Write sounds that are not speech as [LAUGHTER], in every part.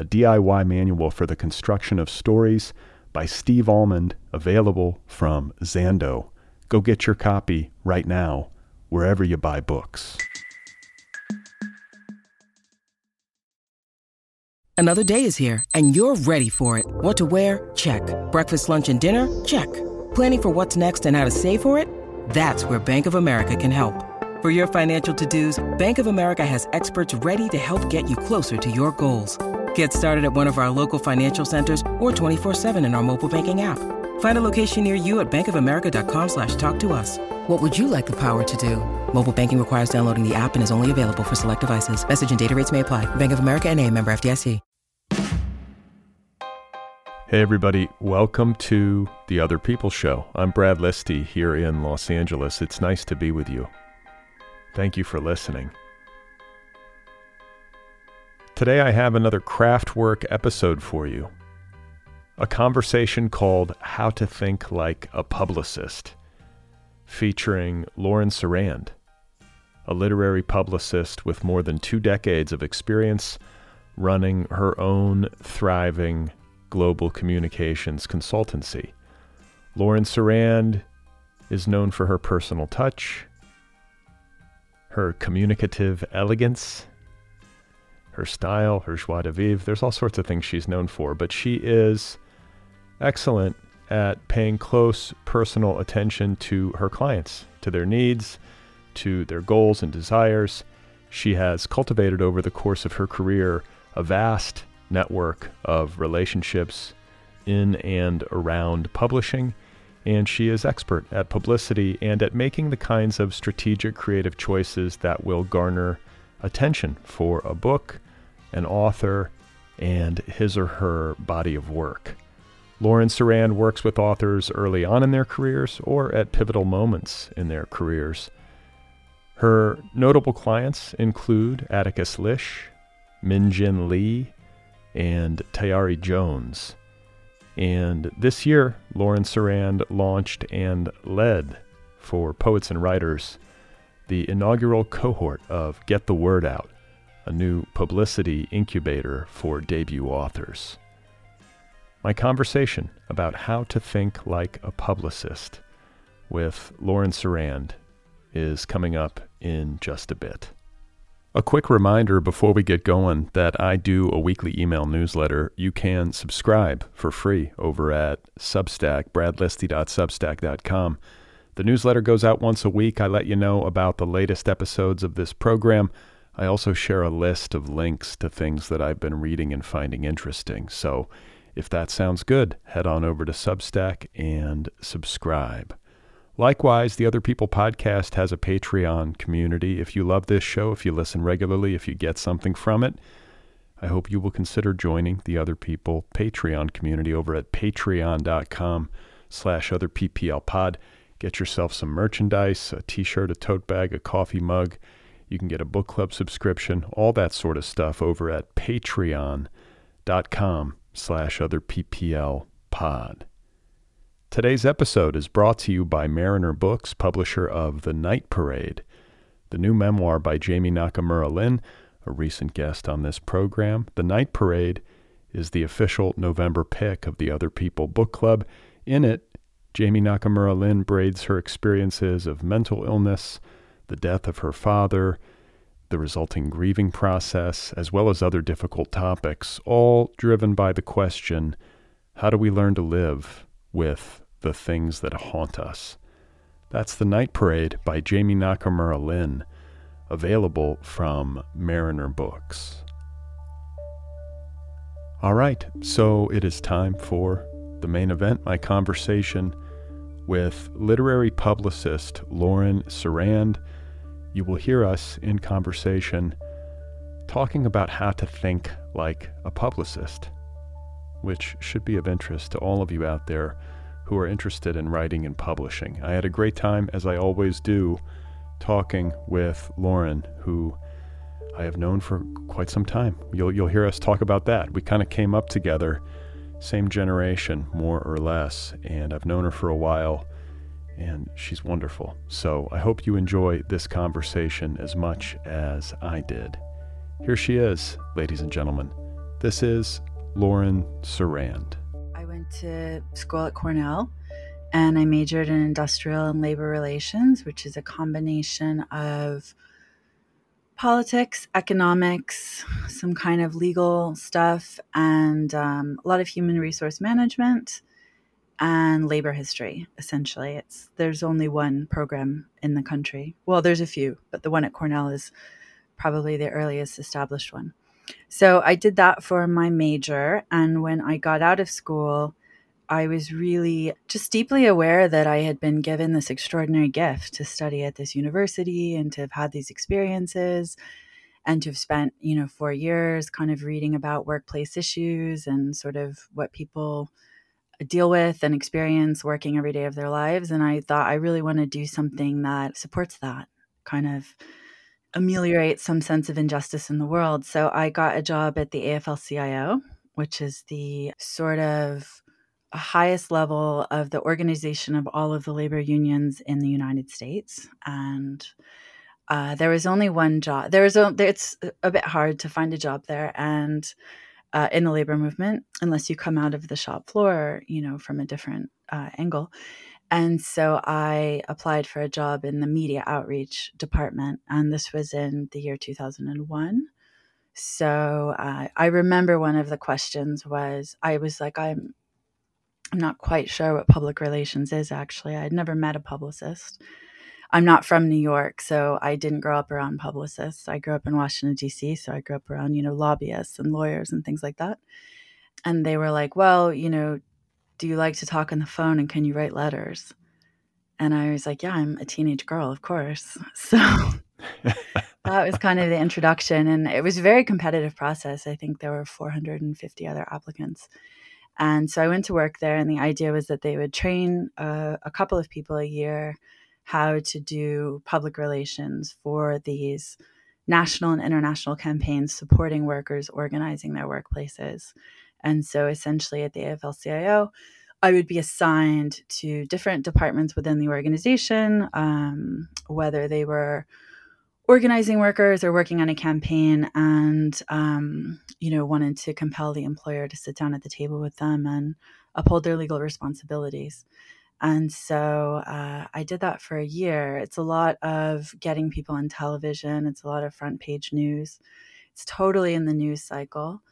a DIY manual for the construction of stories by Steve Almond, available from Zando. Go get your copy right now, wherever you buy books. Another day is here, and you're ready for it. What to wear? Check. Breakfast, lunch, and dinner? Check. Planning for what's next and how to save for it? That's where Bank of America can help. For your financial to-dos, Bank of America has experts ready to help get you closer to your goals. Get started at one of our local financial centers or 24-7 in our mobile banking app. Find a location near you at bankofamerica.com slash talk to us. What would you like the power to do? Mobile banking requires downloading the app and is only available for select devices. Message and data rates may apply. Bank of America and a member FDIC. Hey, everybody. Welcome to The Other People Show. I'm Brad Listi here in Los Angeles. It's nice to be with you. Thank you for listening. Today I have another Craftwork episode for you. A conversation called How to Think Like a Publicist, featuring Lauren Cerand, a literary publicist with more than two decades of experience running her own thriving global communications consultancy. Lauren Cerand is known for her personal touch, her communicative elegance, her style, her joie de vivre. There's all sorts of things she's known for, but she is excellent at paying close personal attention to her clients, to their needs, to their goals and desires. She has cultivated over the course of her career a vast network of relationships in and around publishing, and she is expert at publicity and at making the kinds of strategic creative choices that will garner attention for a book, an author, and his or her body of work. Lauren Cerand works with authors early on in their careers or at pivotal moments in their careers. Her notable clients include Atticus Lish, Min Jin Lee, and Tayari Jones. And this year, Lauren Cerand launched and led for poets and writers the inaugural cohort of Get the Word Out, a new publicity incubator for debut authors. My conversation about how to think like a publicist with Lauren Cerand is coming up in just a bit. A quick reminder before we get going that I do a weekly email newsletter. You can subscribe for free over at Substack, bradlisti.substack.com. The newsletter goes out once a week. I let you know about the latest episodes of this program. I also share a list of links to things that I've been reading and finding interesting. So if that sounds good, head on over to Substack and subscribe. Likewise, the Other People podcast has a Patreon community. If you love this show, if you listen regularly, if you get something from it, I hope you will consider joining the Other People Patreon community over at patreon.com slash otherpplpod. Get yourself some merchandise, a t-shirt, a tote bag, a coffee mug. You can get a book club subscription, all that sort of stuff over at patreon.com slash otherpplpod. Today's episode is brought to you by Mariner Books, publisher of The Night Parade, the new memoir by Jami Nakamura Lin, a recent guest on this program. The Night Parade is the official November pick of the Other People Book Club. In it, Jami Nakamura Lin braids her experiences of mental illness, the death of her father, the resulting grieving process, as well as other difficult topics, all driven by the question how do we learn to live with the things that haunt us. That's The Night Parade by Jami Nakamura Lin, available from Mariner Books. All right, so it is time for the main event, my conversation with literary publicist Lauren Cerand. You will hear us in conversation talking about how to think like a publicist, which should be of interest to all of you out there who are interested in writing and publishing. I had a great time, as I always do, talking with Lauren, who I have known for quite some time. You'll, you'll hear us talk about that. We kind of came up together same generation, more or less, and I've known her for a while, and she's wonderful. So I hope you enjoy this conversation as much as I did. Here she is, ladies and gentlemen. This is Lauren Cerand. I went to school at Cornell and I majored in industrial and labor relations, which is a combination of politics, economics, some kind of legal stuff, and um, a lot of human resource management and labor history. Essentially, it's there's only one program in the country. Well, there's a few, but the one at Cornell is probably the earliest established one. So I did that for my major, and when I got out of school, I was really just deeply aware that I had been given this extraordinary gift to study at this university and to have had these experiences and to have spent, you know, four years kind of reading about workplace issues and sort of what people deal with and experience working every day of their lives. And I thought I really want to do something that supports that kind of ameliorate some sense of injustice in the world. So I got a job at the AFL CIO, which is the sort of highest level of the organization of all of the labor unions in the United States. And uh, there was only one job. There was a, it's a bit hard to find a job there, and uh, in the labor movement, unless you come out of the shop floor, you know, from a different uh, angle. And so I applied for a job in the media outreach department, and this was in the year 2001. So uh, I remember one of the questions was I was like, I'm I'm not quite sure what public relations is actually. I'd never met a publicist. I'm not from New York, so I didn't grow up around publicists. I grew up in Washington, D.C., so I grew up around, you know, lobbyists and lawyers and things like that. And they were like, well, you know, do you like to talk on the phone and can you write letters? And I was like, yeah, I'm a teenage girl, of course. [LAUGHS] So that was kind of the introduction. And it was a very competitive process. I think there were 450 other applicants. And so I went to work there, and the idea was that they would train a, couple of people a year how to do public relations for these national and international campaigns supporting workers organizing their workplaces. And so essentially at the AFL CIO, I would be assigned to different departments within the organization, um, whether they were organizing workers or working on a campaign and um, you know wanted to compel the employer to sit down at the table with them and uphold their legal responsibilities. And so uh, i did that for a year. It's a lot of getting people on television. It's a lot of front page news. It's totally in the news cycle.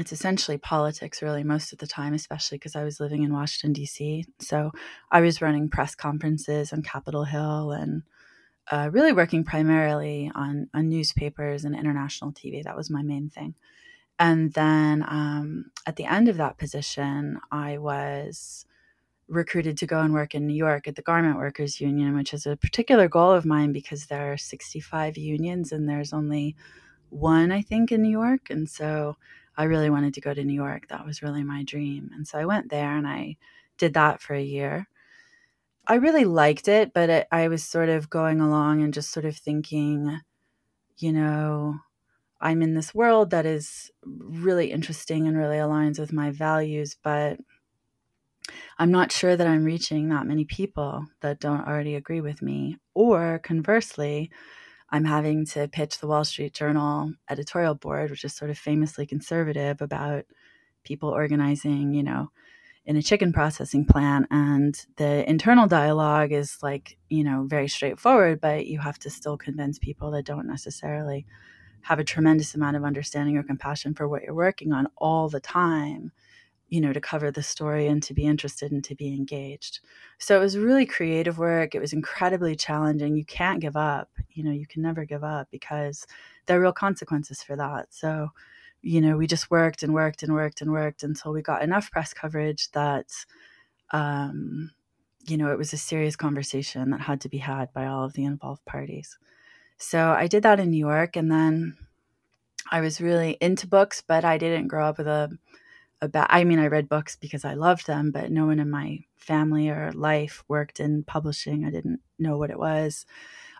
It's essentially politics really most of the time especially because i was living in washington d.c so i was running press conferences on capitol hill and uh, really working primarily on, on newspapers and international TV. That was my main thing. And then um, at the end of that position, I was recruited to go and work in New York at the Garment Workers Union, which is a particular goal of mine because there are 65 unions and there's only one, I think, in New York. And so I really wanted to go to New York. That was really my dream. And so I went there and I did that for a year. I really liked it, but it, I was sort of going along and just sort of thinking, you know, I'm in this world that is really interesting and really aligns with my values, but I'm not sure that I'm reaching that many people that don't already agree with me. Or conversely, I'm having to pitch the Wall Street Journal editorial board, which is sort of famously conservative about people organizing, you know, in a chicken processing plant and the internal dialogue is like you know very straightforward but you have to still convince people that don't necessarily have a tremendous amount of understanding or compassion for what you're working on all the time you know, to cover the story and to be interested and to be engaged. So it was really creative work. It was incredibly challenging. You can't give up. You know, you can never give up because there are real consequences for that. So, you know, we just worked and worked and worked and worked until we got enough press coverage that, um, you know, it was a serious conversation that had to be had by all of the involved parties. So I did that in New York, and then I was really into books, but I didn't grow up with a about I mean I read books because I loved them, but no one in my family or life worked in publishing. I didn't know what it was.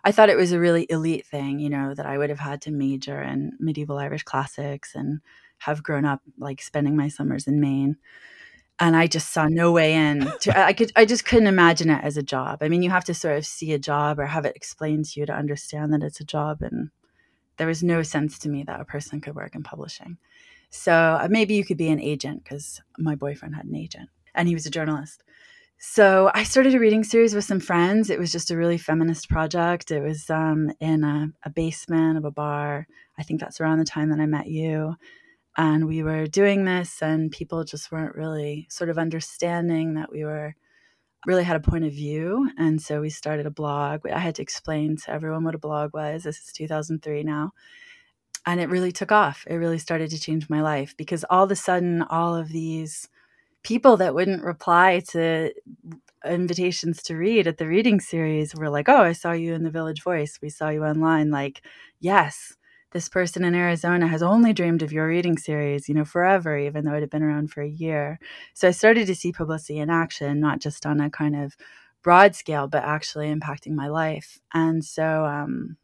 I thought it was a really elite thing, you know, that I would have had to major in medieval Irish classics and have grown up like spending my summers in Maine. And I just saw no way in to I could I just couldn't imagine it as a job. I mean, you have to sort of see a job or have it explained to you to understand that it's a job and there was no sense to me that a person could work in publishing. So uh, maybe you could be an agent because my boyfriend had an agent and he was a journalist. So I started a reading series with some friends. It was just a really feminist project. It was um, in a, a basement of a bar. I think that's around the time that I met you. And we were doing this, and people just weren't really sort of understanding that we were really had a point of view. And so we started a blog. I had to explain to everyone what a blog was. This is 2003 now and it really took off. It really started to change my life because all of a sudden, all of these people that wouldn't reply to invitations to read at the reading series were like, Oh, I saw you in the Village Voice. We saw you online. Like, yes, this person in Arizona has only dreamed of your reading series, you know, forever, even though it had been around for a year. So I started to see publicity in action, not just on a kind of broad scale, but actually impacting my life. And so, um,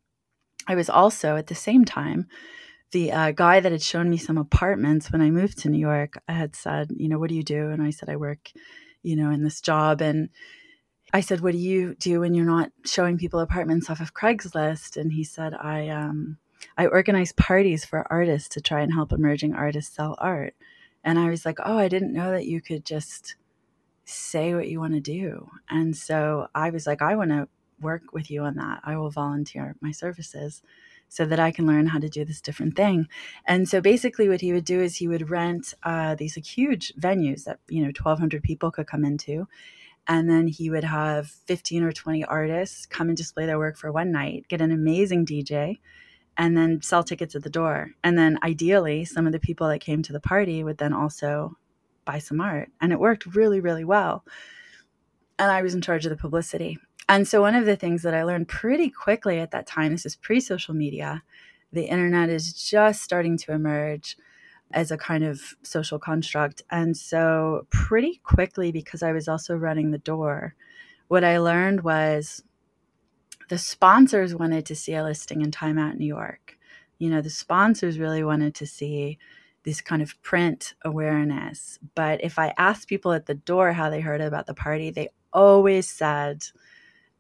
I was also at the same time the uh, guy that had shown me some apartments when I moved to New York. I had said, you know, what do you do? And I said, I work, you know, in this job. And I said, what do you do when you're not showing people apartments off of Craigslist? And he said, I um, I organize parties for artists to try and help emerging artists sell art. And I was like, oh, I didn't know that you could just say what you want to do. And so I was like, I want to work with you on that. I will volunteer my services so that I can learn how to do this different thing. And so basically, what he would do is he would rent uh, these like, huge venues that you know 1,200 people could come into, and then he would have 15 or 20 artists come and display their work for one night, get an amazing DJ, and then sell tickets at the door. And then ideally, some of the people that came to the party would then also buy some art, and it worked really, really well. And I was in charge of the publicity. And so, one of the things that I learned pretty quickly at that time, this is pre social media, the internet is just starting to emerge as a kind of social construct. And so, pretty quickly, because I was also running the door, what I learned was the sponsors wanted to see a listing in Time Out New York. You know, the sponsors really wanted to see this kind of print awareness. But if I asked people at the door how they heard about the party, they always said,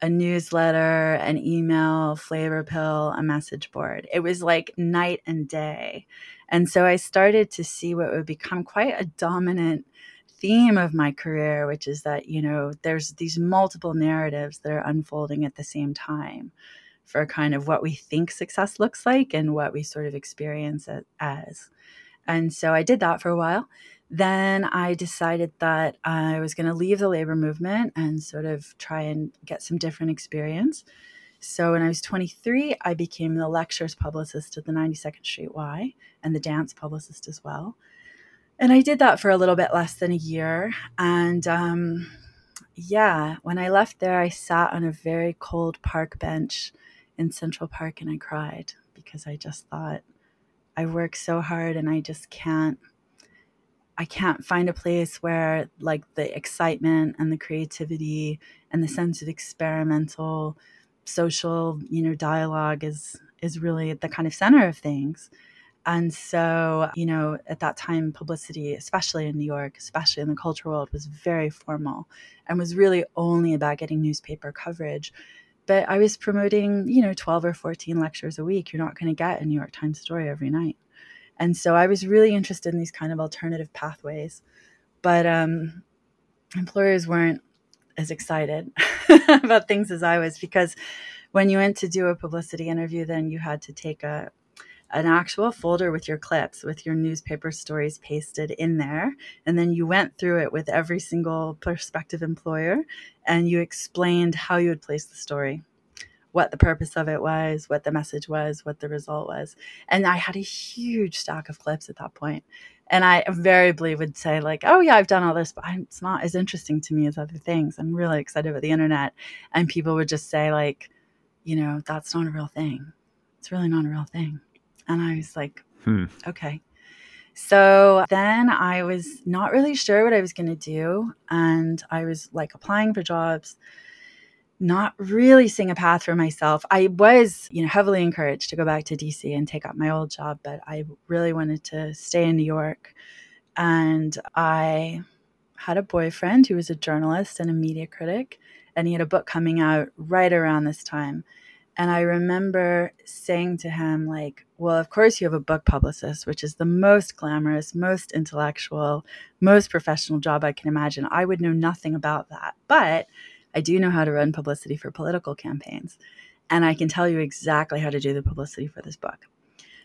a newsletter, an email, Flavorpill, a message board. It was like night and day. And so I started to see what would become quite a dominant theme of my career, which is that, you know, there's these multiple narratives that are unfolding at the same time for kind of what we think success looks like and what we sort of experience it as. And so I did that for a while. Then I decided that I was going to leave the labor movement and sort of try and get some different experience. So when I was 23, I became the lectures publicist at the 92nd Street Y and the dance publicist as well. And I did that for a little bit less than a year. And um, yeah, when I left there, I sat on a very cold park bench in Central Park and I cried because I just thought, I work so hard and I just can't I can't find a place where like the excitement and the creativity and the sense of experimental social, you know, dialogue is is really at the kind of center of things. And so, you know, at that time, publicity, especially in New York, especially in the cultural world, was very formal and was really only about getting newspaper coverage. But I was promoting, you know, 12 or 14 lectures a week. You're not going to get a New York Times story every night. And so I was really interested in these kind of alternative pathways. But um, employers weren't as excited [LAUGHS] about things as I was because when you went to do a publicity interview, then you had to take a, an actual folder with your clips, with your newspaper stories pasted in there. And then you went through it with every single prospective employer and you explained how you would place the story, what the purpose of it was, what the message was, what the result was. And I had a huge stack of clips at that point. And I invariably would say, like, oh, yeah, I've done all this, but it's not as interesting to me as other things. I'm really excited about the internet. And people would just say, like, you know, that's not a real thing. It's really not a real thing. And I was like, hmm. okay. So then I was not really sure what I was going to do. And I was like applying for jobs, not really seeing a path for myself. I was, you know, heavily encouraged to go back to DC and take up my old job, but I really wanted to stay in New York. And I had a boyfriend who was a journalist and a media critic, and he had a book coming out right around this time. And I remember saying to him, like, well, of course you have a book publicist, which is the most glamorous, most intellectual, most professional job I can imagine. I would know nothing about that. But I do know how to run publicity for political campaigns. And I can tell you exactly how to do the publicity for this book.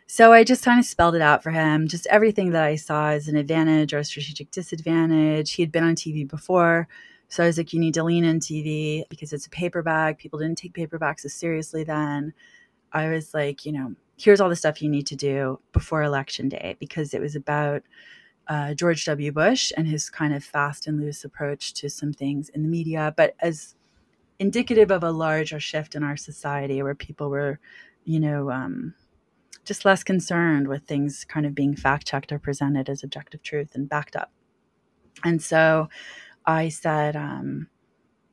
So I just kind of spelled it out for him, just everything that I saw as an advantage or a strategic disadvantage. He had been on TV before. So I was like, you need to lean in TV because it's a paperback. People didn't take paperbacks as seriously then. I was like, you know, here's all the stuff you need to do before election day because it was about uh, George W. Bush and his kind of fast and loose approach to some things in the media, but as indicative of a larger shift in our society where people were, you know, um, just less concerned with things kind of being fact checked or presented as objective truth and backed up. And so I said, um,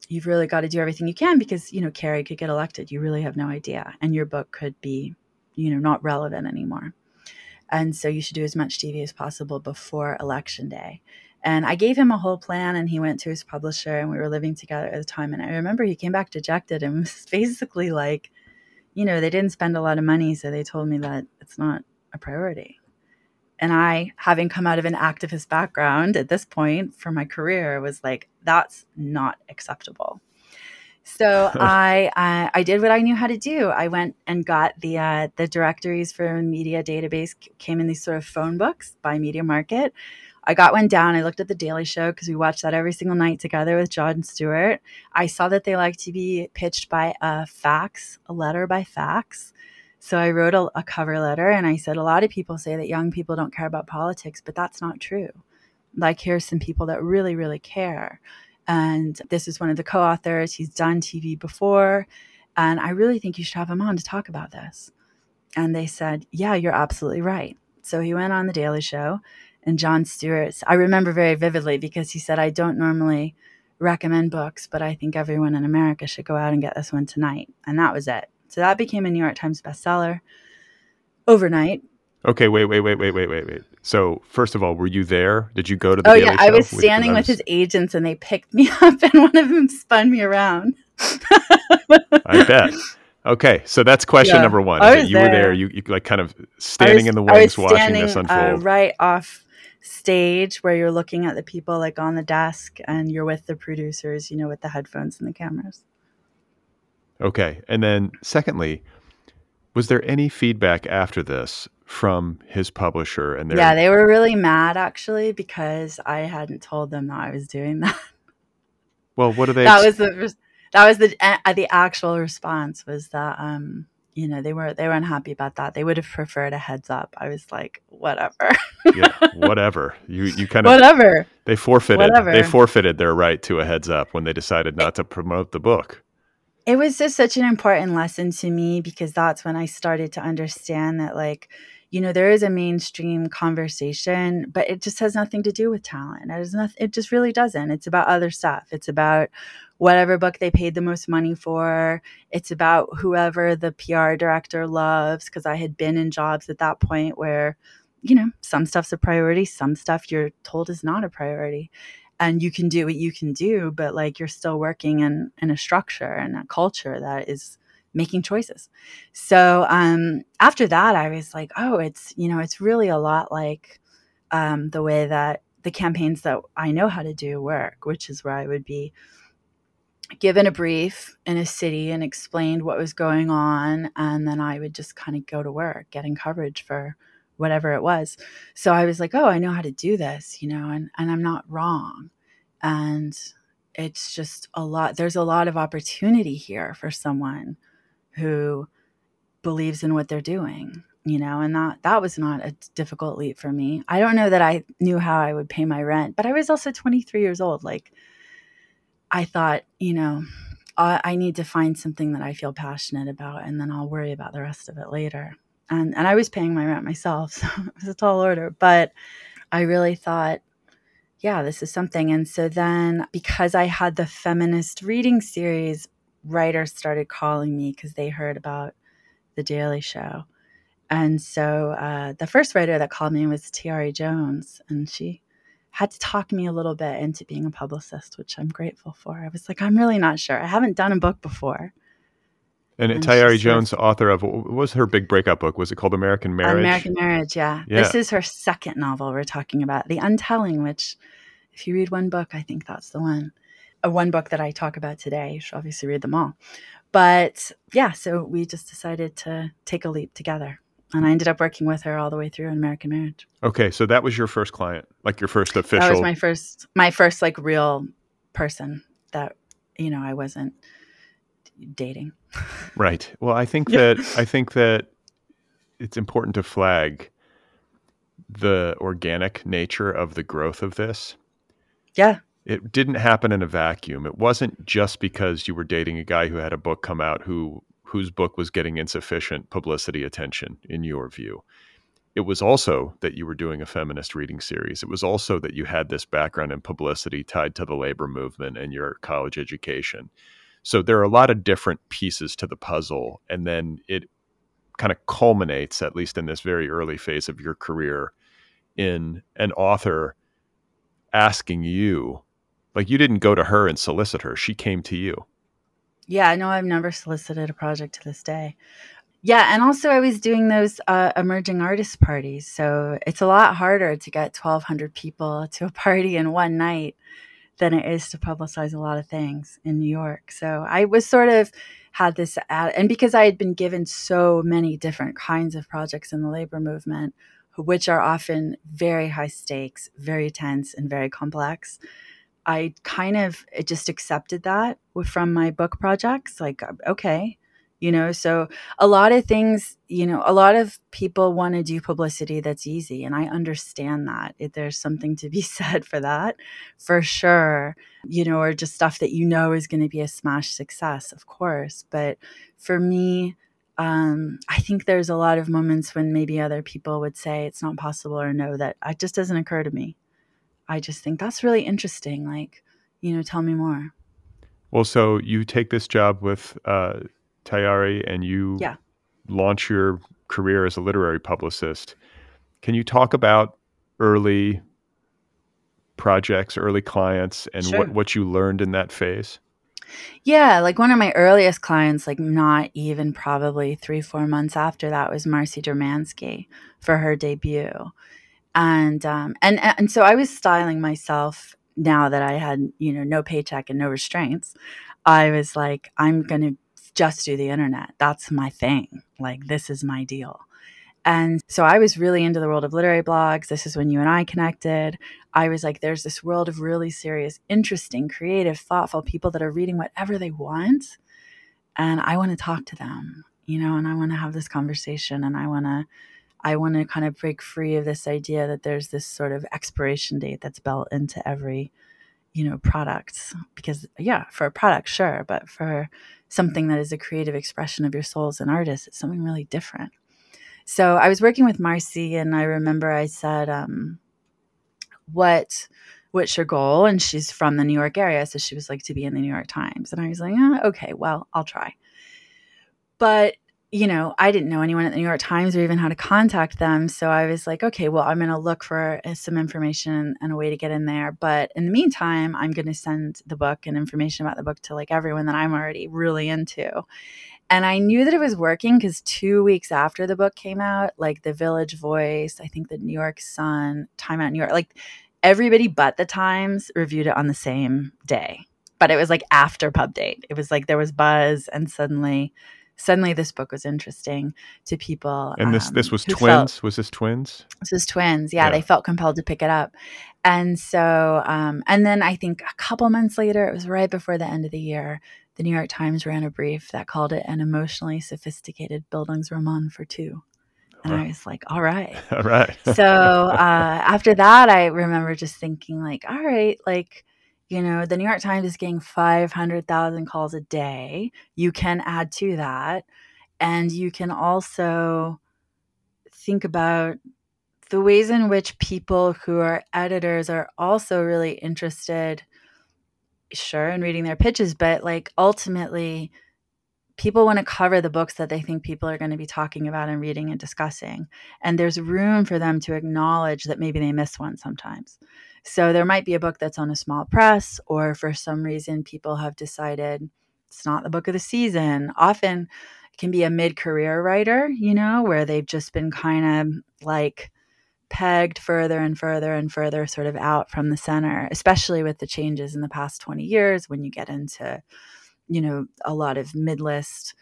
you've really got to do everything you can because, you know, Kerry could get elected. You really have no idea. And your book could be, you know, not relevant anymore. And so you should do as much TV as possible before election day. And I gave him a whole plan and he went to his publisher and we were living together at the time. And I remember he came back dejected and [LAUGHS] was basically like, you know, they didn't spend a lot of money. So they told me that it's not a priority. And I, having come out of an activist background at this point for my career, was like, that's not acceptable. So [LAUGHS] I, uh, I did what I knew how to do. I went and got the uh, the directories for media database came in these sort of phone books by Media Market. I got one down. I looked at the Daily Show because we watched that every single night together with Jon Stewart. I saw that they like to be pitched by a fax, a letter by fax. So I wrote a, a, cover letter and I said, a lot of people say that young people don't care about politics, but that's not true. Like, here's some people that really, really care. And this is one of the co authors. He's done TV before. And I really think you should have him on to talk about this. And they said, yeah, you're absolutely right. So he went on The Daily Show and Jon Stewart. I remember very vividly because he said, I don't normally recommend books, but I think everyone in America should go out and get this one tonight. And that was it. So that became a New York Times bestseller overnight. Okay, wait, wait, wait, wait, wait, wait, wait. So, first of all, were you there? Did you go to the? Oh yeah, I was standing with, his agents, and they picked me [LAUGHS] up, and one of them spun me around. I bet. Okay, so that's question yeah, number one. you there. were there. You, you like kind of standing was, in the wings, watching this uh, unfold. Uh, right off stage, where you're looking at the people like on the desk, and you're with the producers, you know, with the headphones and the cameras. Okay. And then, secondly, was there any feedback after this from his publisher? And their- yeah, they were really mad actually because I hadn't told them that I was doing [LAUGHS] that. Well, what are they? that was the that was the uh, the actual response was that um you know they were they were unhappy about that. They would have preferred a heads up. I was like, whatever. yeah, [LAUGHS] whatever. You you kind of whatever. They forfeited. Whatever. They forfeited their right to a heads up when they decided not to promote the book it was just such an important lesson to me because that's when I started to understand that, like, you know, there is a mainstream conversation, but it just has nothing to do with talent. It has nothing. It just really doesn't. It's about other stuff. It's about whatever book they paid the most money for. It's about whoever the PR director loves. Because I had been in jobs at that point where, you know, some stuff's a priority, some stuff you're told is not a priority and you can do what you can do but like you're still working in in a structure and a culture that is making choices so um after that i was like oh it's you know it's really a lot like um the way that the campaigns that i know how to do work which is where i would be given a brief in a city and explained what was going on. And then I would just kind of go to work getting coverage for whatever it was. So I was like, oh, I know how to do this, you know, and, and I'm not wrong. And it's just a lot, there's a lot of opportunity here for someone who believes in what they're doing you know and that that was not a difficult leap for me. I don't know that i knew how i would pay my rent but i was also 23 years old. Like i thought you know I, I need to find something that i feel passionate about and then i'll worry about the rest of it later. And and i was paying my rent myself [LAUGHS] so it was a tall order. But i really thought yeah this is something. And so then because i had the feminist reading series writers started calling me because they heard about the daily show and so uh, the first writer that called me was Tayari Jones, and she had to talk me a little bit into being a publicist, which I'm grateful for. I was like, I'm really not sure. I haven't done a book before. And, and Tayari Jones, author of what was her big breakup book? Was it called American Marriage? American Marriage, yeah. yeah. This is her second novel we're talking about, The Untelling, which, if you read one book, I think that's the one. One book that I talk about today. You should obviously read them all. But yeah, so we just decided to take a leap together and I ended up working with her all the way through in American Marriage. Okay, so that was your first client, like your first official. That was my first, my first like real person that you know I wasn't dating. [LAUGHS] Right. Well, I think that I think that it's important to flag the organic nature of the growth of this. Yeah. It didn't happen in a vacuum. It wasn't just because you were dating a guy who had a book come out who whose book was getting insufficient publicity attention in your view. It was also that you were doing a feminist reading series. It was also that you had this background in publicity tied to the labor movement and your college education. So there are a lot of different pieces to the puzzle. And then it kind of culminates, at least in this very early phase of your career, in an author asking you, like you didn't go to her and solicit her, she came to you. Yeah, no, I've never solicited a project to this day. Yeah, and also I was doing those uh, emerging artist parties, so it's a lot harder to get 1,200 people [LAUGHS] to a party in one night than it is to publicize a lot of things in New York. So I was sort of had this, ad- and because I had been given so many different kinds of projects in the labor movement, which are often very high stakes, very tense, and very complex. I kind of just accepted that from my book projects. Like, uh, okay, you know, so a lot of things, you know, a lot of people want to do publicity that's easy. And I understand that. If there's something to be [LAUGHS] said for that, for sure, you know, or just stuff that you know is going to be a smash success, of course. But for me, um, I think there's a lot of moments when maybe other people would say it's not possible or no, that it just doesn't occur to me. I just think that's really interesting. Like, you know, tell me more. Well, so you take this job with uh, Tayari and you yeah. launch your career as a literary publicist. Can you talk about early projects, early clients, and sure. what, what you learned in that phase? Yeah, like one of my earliest clients, like not even probably three, four months after that, was Marcy Dermansky for her debut and um, and and so I was styling myself now that I had you know no paycheck and no restraints. I was like, I'm gonna just do the internet. That's my thing. Like this is my deal. And so I was really into the world of literary blogs. This is when you and I connected. I was like, there's this world of really serious, interesting, creative, thoughtful people that are reading whatever they want. And I want to talk to them, you know, and I want to have this conversation and I want to I want to kind of break free of this idea that there's this sort of expiration date that's built into every, you know, product. Because yeah, for a product, sure, but for something that is a creative expression of your soul as an artist, it's something really different. So I was working with Marcy, and I remember I said, um, "What?" what's your goal? And she's from the New York area. So she was like to be in the New York Times. And I was like, okay, well, I'll try. But you know, I didn't know anyone at the New York Times or even how to contact them. So I was like, okay, well, I'm going to look for uh, some information and a way to get in there. But in the meantime, I'm going to send the book and information about the book to like everyone that I'm already really into. And I knew that it was working because two weeks after the book came out, like the Village Voice, I think the New York Sun, Time Out New York, like everybody but the Times reviewed it on the same day. but it was like after pub date. It was like there was buzz, and suddenly, suddenly this book was interesting to people. And this um, this was twins. Felt, was this twins? This was twins. Yeah, yeah, they felt compelled to pick it up, and so um, and then I think a couple months later, it was right before the end of the year. The New York Times ran a brief that called it an emotionally sophisticated Bildungsroman for two. And I was like, all right. [LAUGHS] All right. so uh, after that, I remember just thinking, like, all right, like, you know, the New York Times is getting 500,000 calls a day. You can add to that. And you can also think about the ways in which people who are editors are also really interested, sure, in reading their pitches, but like ultimately, people want to cover the books that they think people are going to be talking about and reading and discussing. And there's room for them to acknowledge that maybe they miss one sometimes. So there might be a book that's on a small press, or for some reason, people have decided it's not the book of the season. Often it can be a mid career writer, you know, where they've just been kind of like, pegged further and further and further sort of out from the center especially with the changes in the past 20 years when you get into you know, a lot of mid list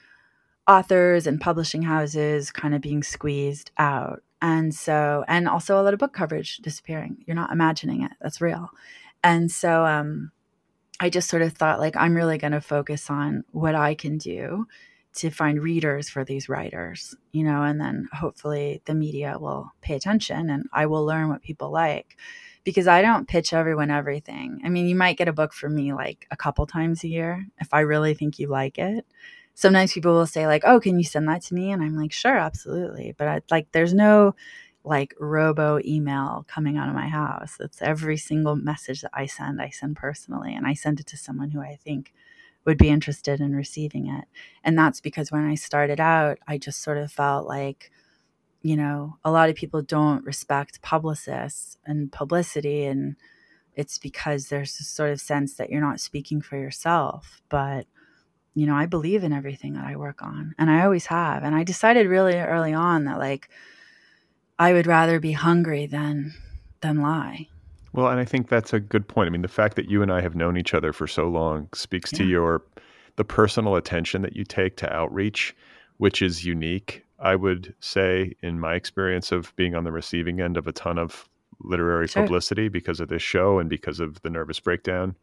authors and publishing houses kind of being squeezed out. And so, and also a lot of book coverage disappearing. You're not imagining it, that's real. And so, um, I just sort of thought, like, I'm really going to focus on what I can do to find readers for these writers, you know, and then hopefully the media will pay attention and I will learn what people like because I don't pitch everyone everything. I mean, you might get a book from me like a couple times a year if I really think you like it. Sometimes people will say like, "Oh, can you send that to me?" and I'm like, "Sure, absolutely." But I, like there's no like robo email coming out of my house. It's every single message that I send, I send personally and I send it to someone who I think would be interested in receiving it. And that's because when I started out, I just sort of felt like you know, a lot of people don't respect publicists and publicity. And it's because there's a sort of sense that you're not speaking for yourself. But, you know, I believe in everything that I work on and I always have. And I decided really early on that like I would rather be hungry than than lie. Well, and I think that's a good point. I mean, the fact that you and I have known each other for so long speaks yeah. to your the personal attention that you take to outreach, which is unique I would say, in my experience of being on the receiving end of a ton of literary sure. publicity because of this show and because of the nervous breakdown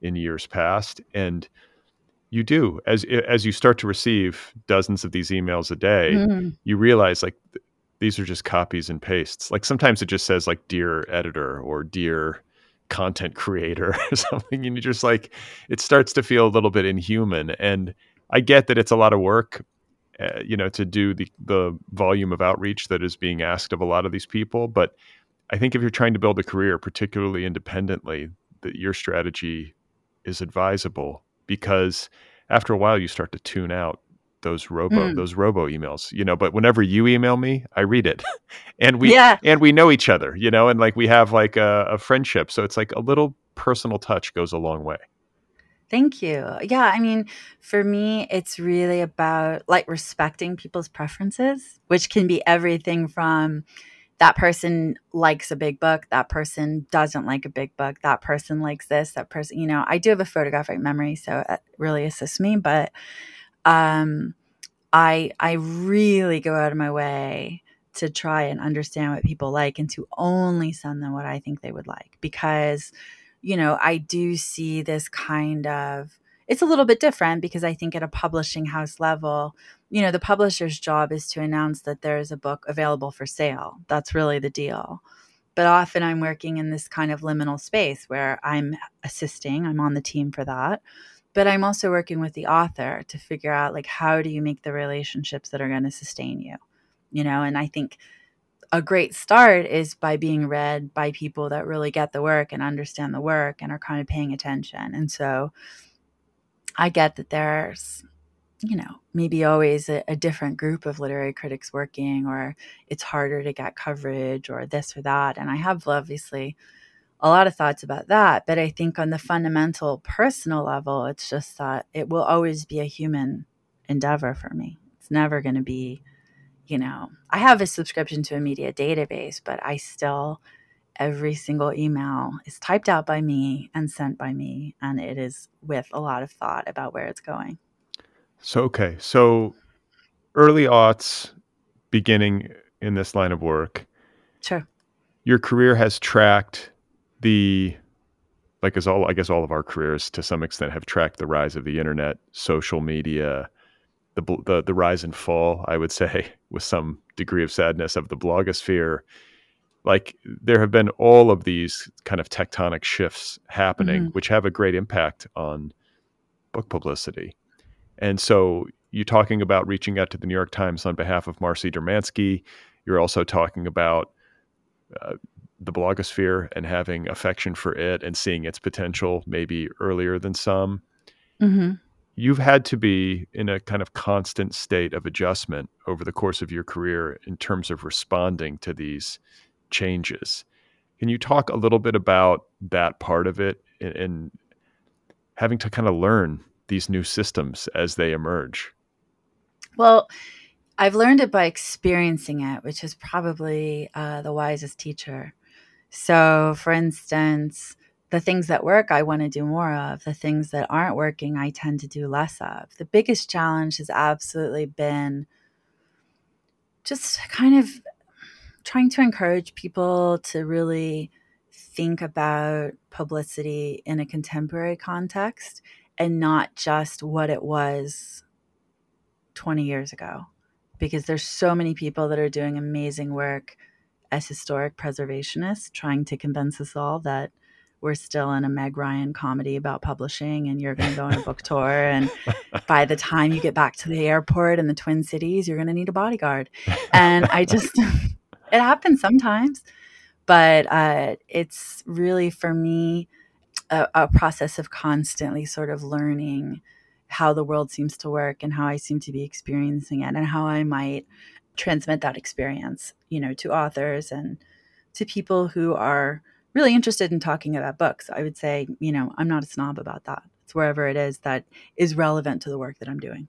in years past. And you do as as you start to receive dozens of these emails a day, mm-hmm. you realize like these are just copies and pastes. Like sometimes it just says like dear editor or dear content creator [LAUGHS] or something and you just like it starts to feel a little bit inhuman and I get that it's a lot of work uh, you know, to do the the volume of outreach that is being asked of a lot of these people. But I think if you're trying to build a career, particularly independently, that your strategy is advisable because after a while you start to tune out those robo mm. those robo emails you know but whenever you email me i read it [LAUGHS] and we yeah. and we know each other you know and like we have like a, a friendship so it's like a little personal touch goes a long way Thank you. Yeah, I mean, for me, it's really about like respecting people's preferences, which can be everything from that person likes a big book, that person doesn't like a big book, that person likes this, that person, you know, I do have a photographic memory, so it really assists me, but um I I really go out of my way to try and understand what people like and to only send them what I think they would like because you know, I do see this kind of it's a little bit different because I think at a publishing house level, you know, the publisher's job is to announce that there is a book available for sale. That's really the deal. But often I'm working in this kind of liminal space where I'm assisting, I'm on the team for that. But I'm also working with the author to figure out like how do you make the relationships that are going to sustain you? You know, and I think a great start is by being read by people that really get the work and understand the work and are kind of paying attention. And so I get that there's, you know, maybe always a, a, different group of literary critics working, or it's harder to get coverage, or this or that. And I have obviously a lot of thoughts about that. But I think on the fundamental personal level, it's just that it will always be a human endeavor for me. It's never going to be you know, I have a subscription to a media database, but I still every single email is typed out by me and sent by me, and it is with a lot of thought about where it's going. So, okay. So, early aughts, beginning in this line of work. Sure. Your career has tracked the, like as all, I guess all of our careers to some extent have tracked the rise of the internet, social media, the, the, the rise and fall, I would say, [LAUGHS] with some degree of sadness of the blogosphere like there have been all of these kind of tectonic shifts happening, mm-hmm. which have a great impact on book publicity. And so you're talking about reaching out to the New York Times on behalf of Marcy Dermansky. You're also talking about uh, the blogosphere and having affection for it and seeing its potential maybe earlier than some. Mm-hmm. You've had to be in a kind of constant state of adjustment over the course of your career in terms of responding to these changes. Can you talk a little bit about that part of it and, and having to kind of learn these new systems as they emerge? Well, I've learned it by experiencing it, which is probably uh, the wisest teacher. So, for instance, the things that work, I want to do more of. The things that aren't working, I tend to do less of. The biggest challenge has absolutely been just kind of trying to encourage people to really think about publicity in a contemporary context and not just what it was 20 years ago because there's so many people that are doing amazing work as historic preservationists trying to convince us all that we're still in a Meg Ryan comedy about publishing and you're going to go on a book [LAUGHS] tour and by the time you get back to the airport in the Twin Cities you're going to need a bodyguard. And I just [LAUGHS] it happens sometimes, but uh, it's really for me a, a process of constantly sort of learning how the world seems to work and how I seem to be experiencing it and how I might transmit that experience, you know, to authors and to people who are really interested in talking about books. I would say, you know, I'm not a snob about that. It's wherever it is that is relevant to the work that I'm doing.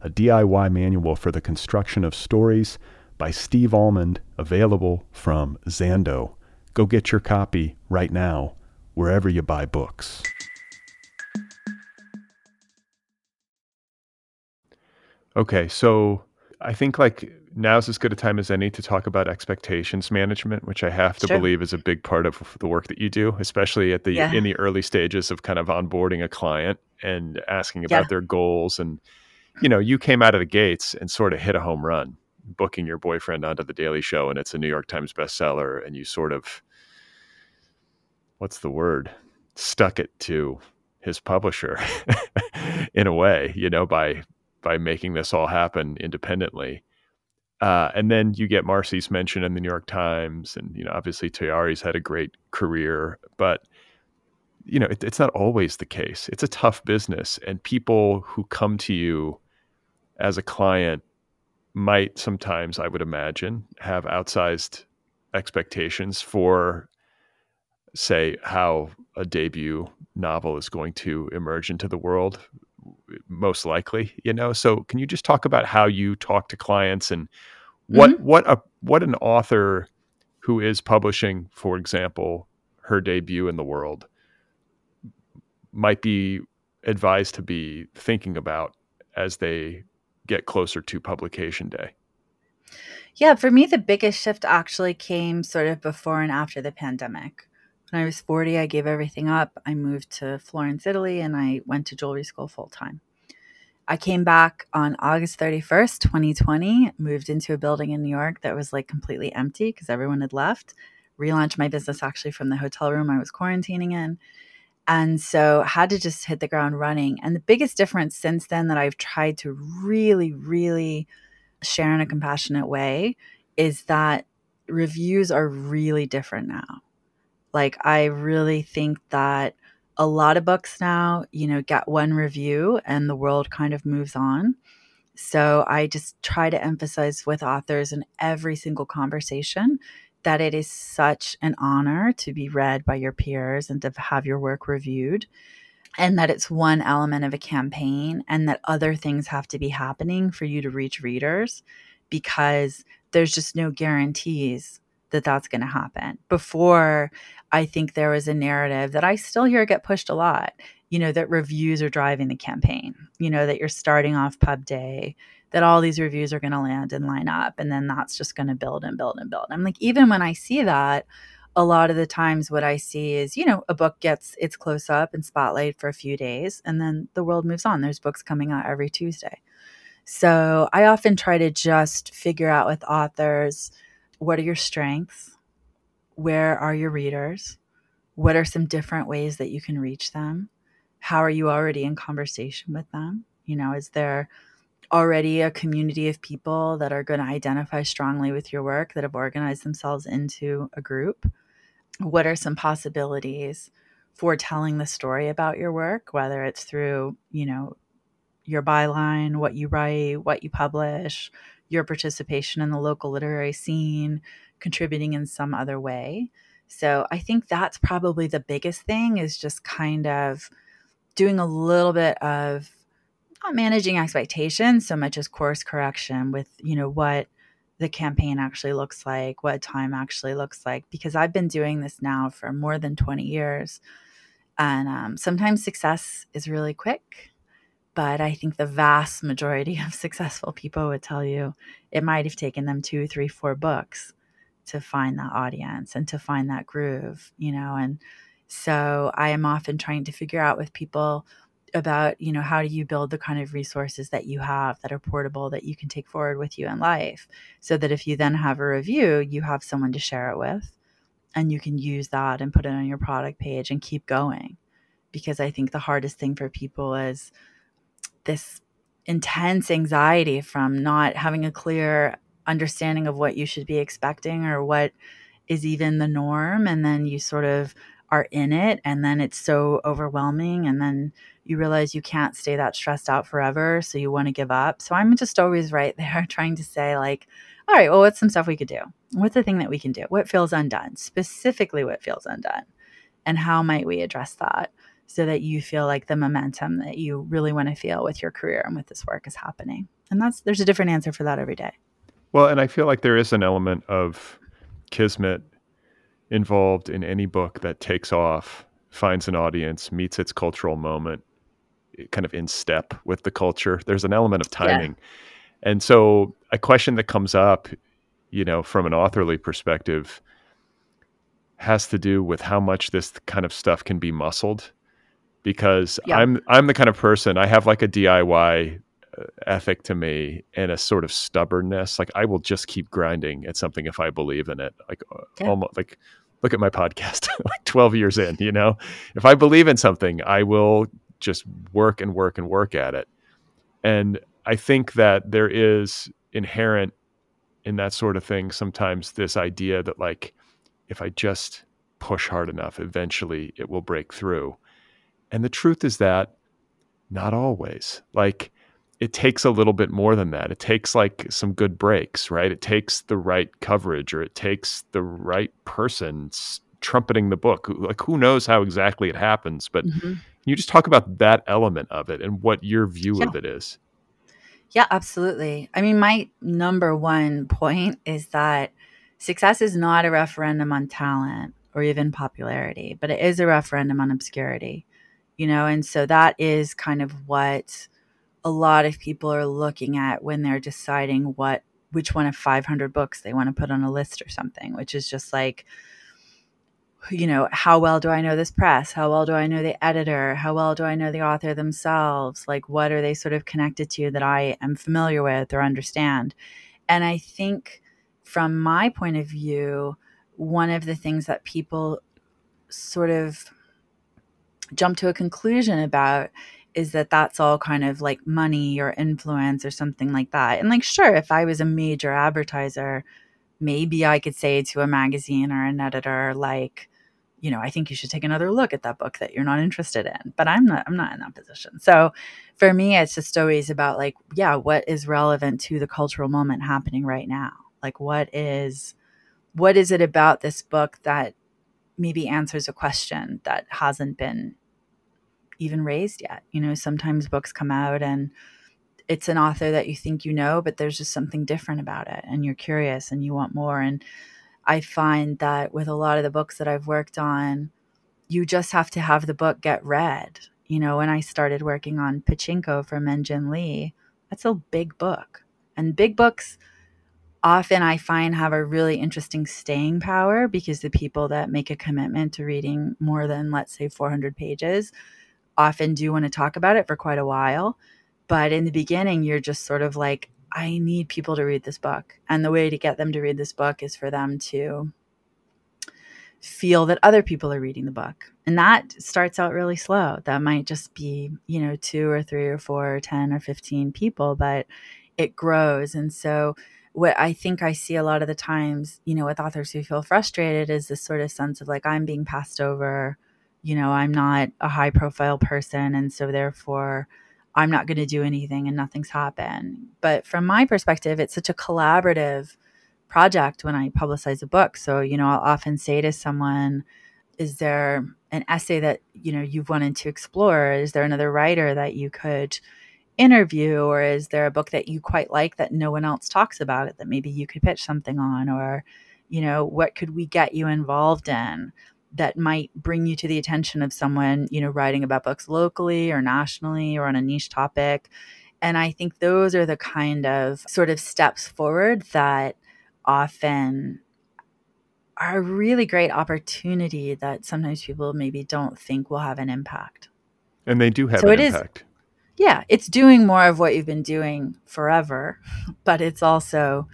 a DIY manual for the construction of stories by Steve Almond, available from Zando. Go get your copy right now, wherever you buy books. Okay, so I think like now's as good a time as any to talk about expectations management, which I have to sure. believe is a big part of the work that you do, especially at the yeah. in the early stages of kind of onboarding a client and asking about yeah. their goals and you know, you came out of the gates and sort of hit a home run, booking your boyfriend onto the Daily Show, and it's a New York Times bestseller, and you sort of, what's the word, stuck it to his publisher [LAUGHS] in a way, you know, by by making this all happen independently. Uh, and then you get Marcy's mention in the New York Times, and you know, obviously Tayari's had a great career, but you know, it, it's not always the case. It's a tough business, and people who come to you as a client might sometimes, I would imagine, have outsized expectations for, say, how a debut novel is going to emerge into the world, most likely, you know. So, can you just talk about how you talk to clients and what mm-hmm. what a what an author who is publishing, for example, her debut in the world might be advised to be thinking about as they get closer to publication day? Yeah, for me, the biggest shift actually came sort of before and after the pandemic. When I was 40, I gave everything up. I moved to Florence, Italy, and I went to jewelry school full time. I came back on August 31st, 2020, moved into a building in New York that was like completely empty because everyone had left. Relaunched my business actually from the hotel room I was quarantining in. And so had to just hit the ground running. And the biggest difference since then that I've tried to really, really share in a compassionate way is that reviews are really different now. Like, I really think that a lot of books now, you know, get one review and the world kind of moves on. So I just try to emphasize with authors in every single conversation that it is such an honor to be read by your peers and to have your work reviewed and that it's one element of a campaign and that other things have to be happening for you to reach readers because there's just no guarantees that that's going to happen. Before, I think there was a narrative that I still hear get pushed a lot, you know, that reviews are driving the campaign, you know, that you're starting off pub day, that all these reviews are going to land and line up, and then that's just going to build and build and build. I'm like, even when I see that, a lot of the times what I see is, you know, a book gets its close up and spotlight for a few days, and then the world moves on. There's books coming out every Tuesday. So I often try to just figure out with authors what are your strengths? Where are your readers? What are some different ways that you can reach them? How are you already in conversation with them? You know, is there already a community of people that are going to identify strongly with your work that have organized themselves into a group? What are some possibilities for telling the story about your work, whether it's through, you know, your byline, what you write, what you publish, your participation in the local literary scene, contributing in some other way. So I think that's probably the biggest thing is just kind of doing a little bit of not managing expectations so much as course correction with, you know, what the campaign actually looks like, what time actually looks like, because I've been doing this now for more than 20 years. And um, sometimes success is really quick but I think the vast majority of [LAUGHS] successful people would tell you it might have taken them two, three, four books to find that audience and to find that groove, you know. And so I am often trying to figure out with people about, you know, how do you build the kind of resources that you have that are portable that you can take forward with you in life so that if you then have a review, you have someone to share it with and you can use that and put it on your product page and keep going. Because I think the hardest thing for people is, this intense anxiety from not having a clear understanding of what you should be expecting or what is even the norm and then you sort of are in it and then it's so overwhelming and then you realize you can't stay that stressed out forever so you want to give up. So i'm just always right [LAUGHS] there trying to say like all right well what's some stuff we could do? What's the thing that we can do? What feels undone? Specifically what feels undone? And how might we address that so that you feel like the momentum that you really want to feel with your career and with this work is happening. And that's there's a different answer for that every day. Well, and I feel like there is an element of kismet involved in any book that takes off, finds an audience, meets its cultural moment, kind of in step with the culture. There's an element of timing. Yeah. And so a question that comes up, you know, from an authorly perspective has to do with how much this kind of stuff can be muscled because yeah. I'm I'm the kind of person I have like a DIY uh, ethic to me and a sort of stubbornness. Like I will just keep grinding at something if I believe in it. Like uh, yeah. almost like look at my podcast, [LAUGHS] like 12 years in, you know. If I believe in something, I will just work and work and work at it. And I think that there is inherent in that sort of thing sometimes this idea that like if I just push hard enough, eventually it will break through. And the truth is that not always. Like it takes a little bit more than that. It takes like some good breaks, right? It takes the right coverage or it takes the right person trumpeting the book. Like who knows how exactly it happens, but mm-hmm. You just talk about that element of it and what your view yeah. of it is. Yeah, absolutely. I mean, my number one point is that success is not a referendum on talent or even popularity, but it is a referendum on obscurity you know and so that is kind of what a lot of people are looking at when they're deciding what which one of 500 books they want to put on a list or something which is just like you know, how well do I know this press? How well do I know the editor? How well do I know the author themselves? Like, what are they sort of connected to that I am familiar with or understand? And I think from my point of view, one of the things that people sort of jump to a conclusion about is that that's all kind of like money or influence or something like that. And like, sure, if I was a major advertiser, maybe I could say to a magazine or an editor, like, you know, I think you should take another look at that book that you're not interested in. But I'm not I'm not in that position. So for me, it's just always about like, yeah, what is relevant to the cultural moment happening right now? Like what is what is it about this book that maybe answers a question that hasn't been even raised yet? You know, sometimes books come out and it's an author that you think you know, but there's just something different about it and you're curious and you want more. And I find that with a lot of the books that I've worked on, you just have to have the book get read. You know, when I started working on Pachinko for Min-Jin Lee, that's a big book. And big books often I find have a really interesting staying power because the people that make a commitment to reading more than, let's say, 400 pages often do want to talk about it for quite a while. But in the beginning, you're just sort of like, I need people to read this book. And the way to get them to read this book is for them to feel that other people are reading the book. And that starts out really slow. That might just be, you know, two or three or four or 10 or 15 people, but it grows. And so, what I think I see a lot of the times, you know, with authors who feel frustrated is this sort of sense of like, I'm being passed over. You know, I'm not a high profile person. And so, therefore, I'm not going to do anything and nothing's happened. But from my perspective, it's such a collaborative project when I publicize a book. So, you know, I'll often say to someone, is there an essay that, you know, you've wanted to explore? Is there another writer that you could interview or is there a book that you quite like that no one else talks about that maybe you could pitch something on or you know, what could we get you involved in? That might bring you to the attention of someone, you know, writing about books locally or nationally or on a niche topic. And I think those are the kind of sort of steps forward that often are a really great opportunity that sometimes people maybe don't think will have an impact. And they do have so an impact. Is, yeah, it's doing more of what you've been doing forever, [LAUGHS] but it's also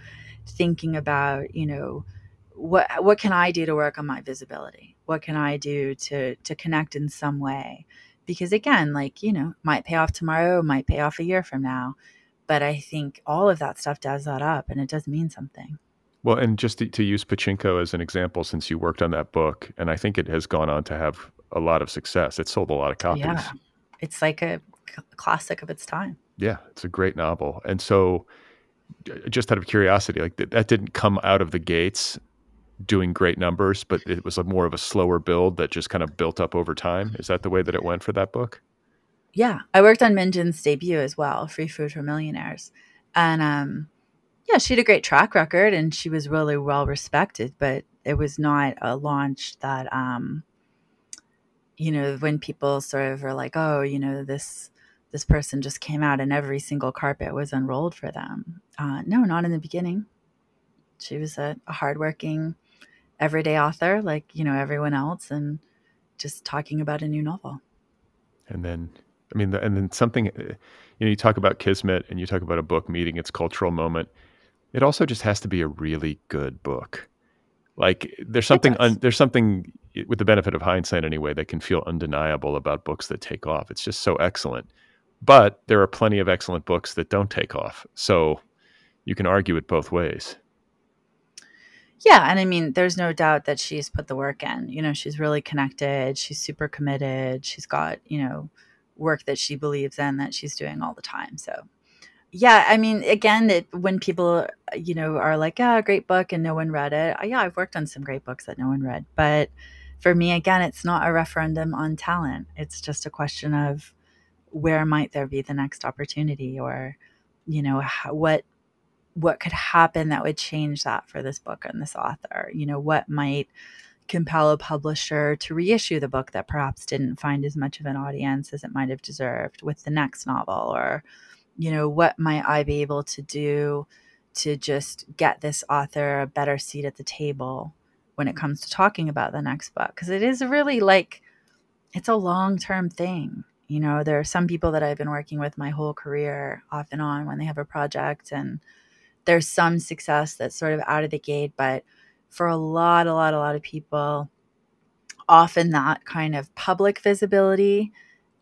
thinking about, you know, what what can I do to work on my visibility? What can i do to to connect in some way? Because again like you know might pay off tomorrow might pay off a year from now but i think all of that stuff does that up and it does mean something. Well and just to, to use pachinko as an example since you worked on that book and i think it has gone on to have a lot of success. It sold a lot of copies. Yeah. It's like a classic of its time. Yeah it's a great novel. And so just out of curiosity like that didn't come out of the gates doing great numbers, but it was a more of a slower build that just kind of built up over time. Is that the way that it went for that book? Yeah, I worked on Min-Jin's debut as well, Free Food for Millionaires, and um, yeah, she had a great track record and she was really well respected. But it was not a launch that, um, you know, when people sort of are like, oh, you know, this this person just came out and every single carpet was unrolled for them. Uh, no, not in the beginning. She was a, a hardworking everyday author like you know everyone else and just talking about a new novel. And then i mean and then something uh, you know you talk about kismet and you talk about a book meeting its cultural moment. It also just has to be a really good book. Like there's something un, there's something with the benefit of hindsight anyway that can feel undeniable about books that take off. It's just so excellent. But there are plenty of excellent books that don't take off. So you can argue it both ways yeah, and I mean, there's no doubt that she's put the work in. You know, she's really connected. She's super committed. She's got, you know, work that she believes in that she's doing all the time. So, yeah, I mean, again, it, when people, you know, are like, yeah, great book and no one read it. Yeah, I've worked on some great books that no one read. But for me, again, it's not a referendum on talent. It's just a question of where might there be the next opportunity or, you know, how, what what could happen that would change that for this book and this author? You know, what might compel a publisher to reissue the book that perhaps didn't find as much of an audience as it might have deserved with the next novel? Or, you know, what might I be able to do to just get this author a better seat at the table when it comes to talking about the next book because it is really like it's a long term thing. You know, there are some people that I've been working with my whole career off and on when they have a project, and there's some success that's sort of out of the gate. But for a lot, a lot, a lot of people, often that kind of public visibility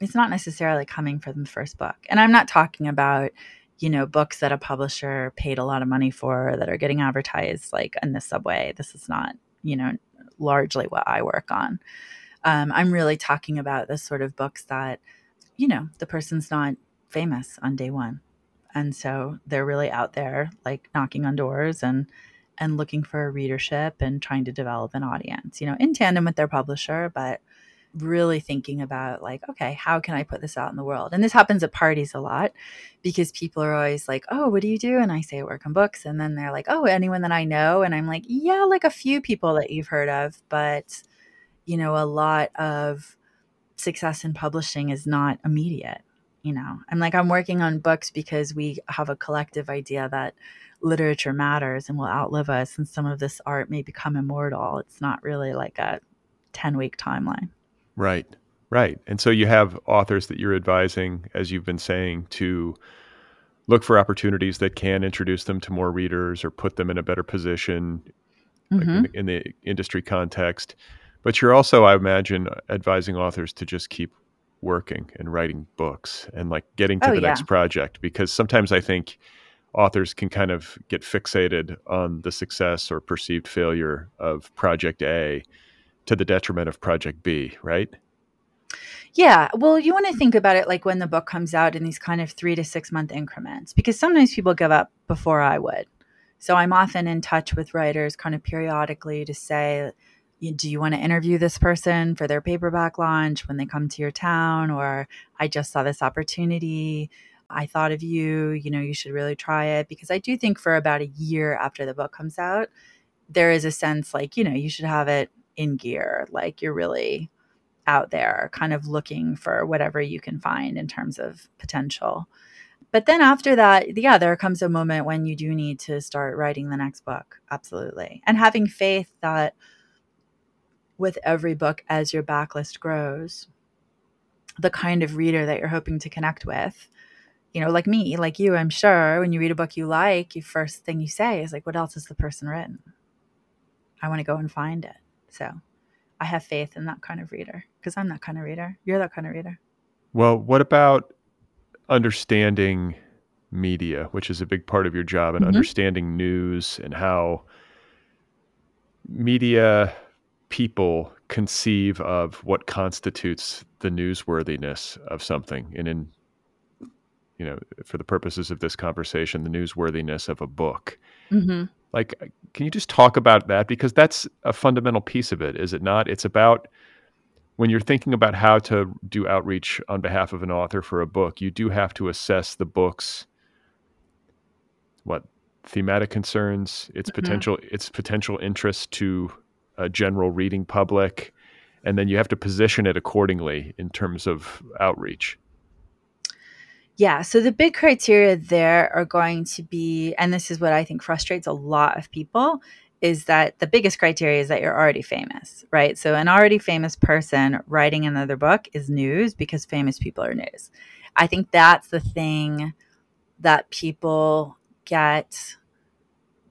it's not necessarily coming from the first book. And I'm not talking about, you know, books that a publisher paid a lot of money for that are getting advertised like in the subway. This is not, you know, largely what I work on. Um, I'm really talking about the sort of books that, you know, the person's not famous on day one. And so they're really out there like knocking on doors and and looking for a readership and trying to develop an audience, you know, in tandem with their publisher, but really thinking about like okay how can i put this out in the world? And this happens at parties a lot because people are always like oh what do you do? And i say I work on books. And then they're like oh anyone that i know? And i'm like yeah like a few people that you've heard of but you know a lot of success in publishing is not immediate you know i'm like i'm working on books because we have a collective idea that literature matters and will outlive us and some of this art may become immortal it's not really like a 10 week timeline Right, right. And so you have authors that you're advising, as you've been saying, to look for opportunities that can introduce them to more readers or put them in a better position mm-hmm. in, the, in the industry context. But you're also, I imagine, advising authors to just keep working and writing books and like getting to oh, the yeah. next project because sometimes I think authors can kind of get fixated on the success or perceived failure of project A to the detriment of Project B, right? Yeah. Well, you want to think about it like when the book comes out in these kind of three to six month increments, because sometimes people give up before I would. So I'm often in touch with writers kind of periodically to say, do you want to interview this person for their paperback launch when they come to your town? Or I just saw this opportunity. I thought of you. You know, you should really try it. Because I do think for about a year after the book comes out, there is a sense like, you know, you should have it in gear. Like you're really out there kind of looking for whatever you can find in terms of potential. But then after that, yeah, there comes a moment when you do need to start writing the next book. Absolutely. And having faith that with every book as your backlist grows, the kind of reader that you're hoping to connect with, you know, like me, like you, I'm sure when you read a book you like, your first thing you say is like, what else has the person written? I want to go and find it. So I have faith in that kind of reader because I'm that kind of reader. You're that kind of reader. Well, what about understanding media, which is a big part of your job, and mm-hmm. understanding news and how media people conceive of what constitutes the newsworthiness of something and in you know for the purposes of this conversation the newsworthiness of a book mm-hmm. Like, can you just talk about that? Because that's a fundamental piece of it, is it not? It's about when you're thinking about how to do outreach on behalf of an author for a book, you do have to assess the book's what thematic concerns, its mm-hmm. potential, its potential interest to a general reading public, and then you have to position it accordingly in terms of outreach. Yeah. So the big criteria there are going to be, and this is what I think frustrates a lot of people, is that the biggest criteria is that you're already famous, right? So an already famous person writing another book is news because famous people are news. I think that's the thing that people get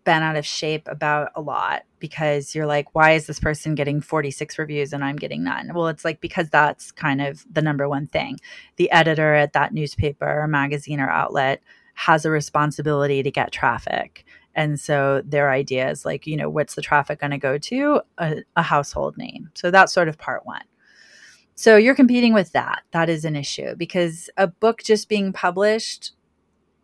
bent out of shape about a lot because you're like, why is this person getting 46 reviews and I'm getting none? Well, it's like because that's kind of the number one thing. The editor at that newspaper or magazine or outlet has a responsibility to get traffic. And so their idea is like, you know, what's the traffic going to go to? A, a household name. So that's sort of part one. So you're competing with that. That is an issue because a book just being published,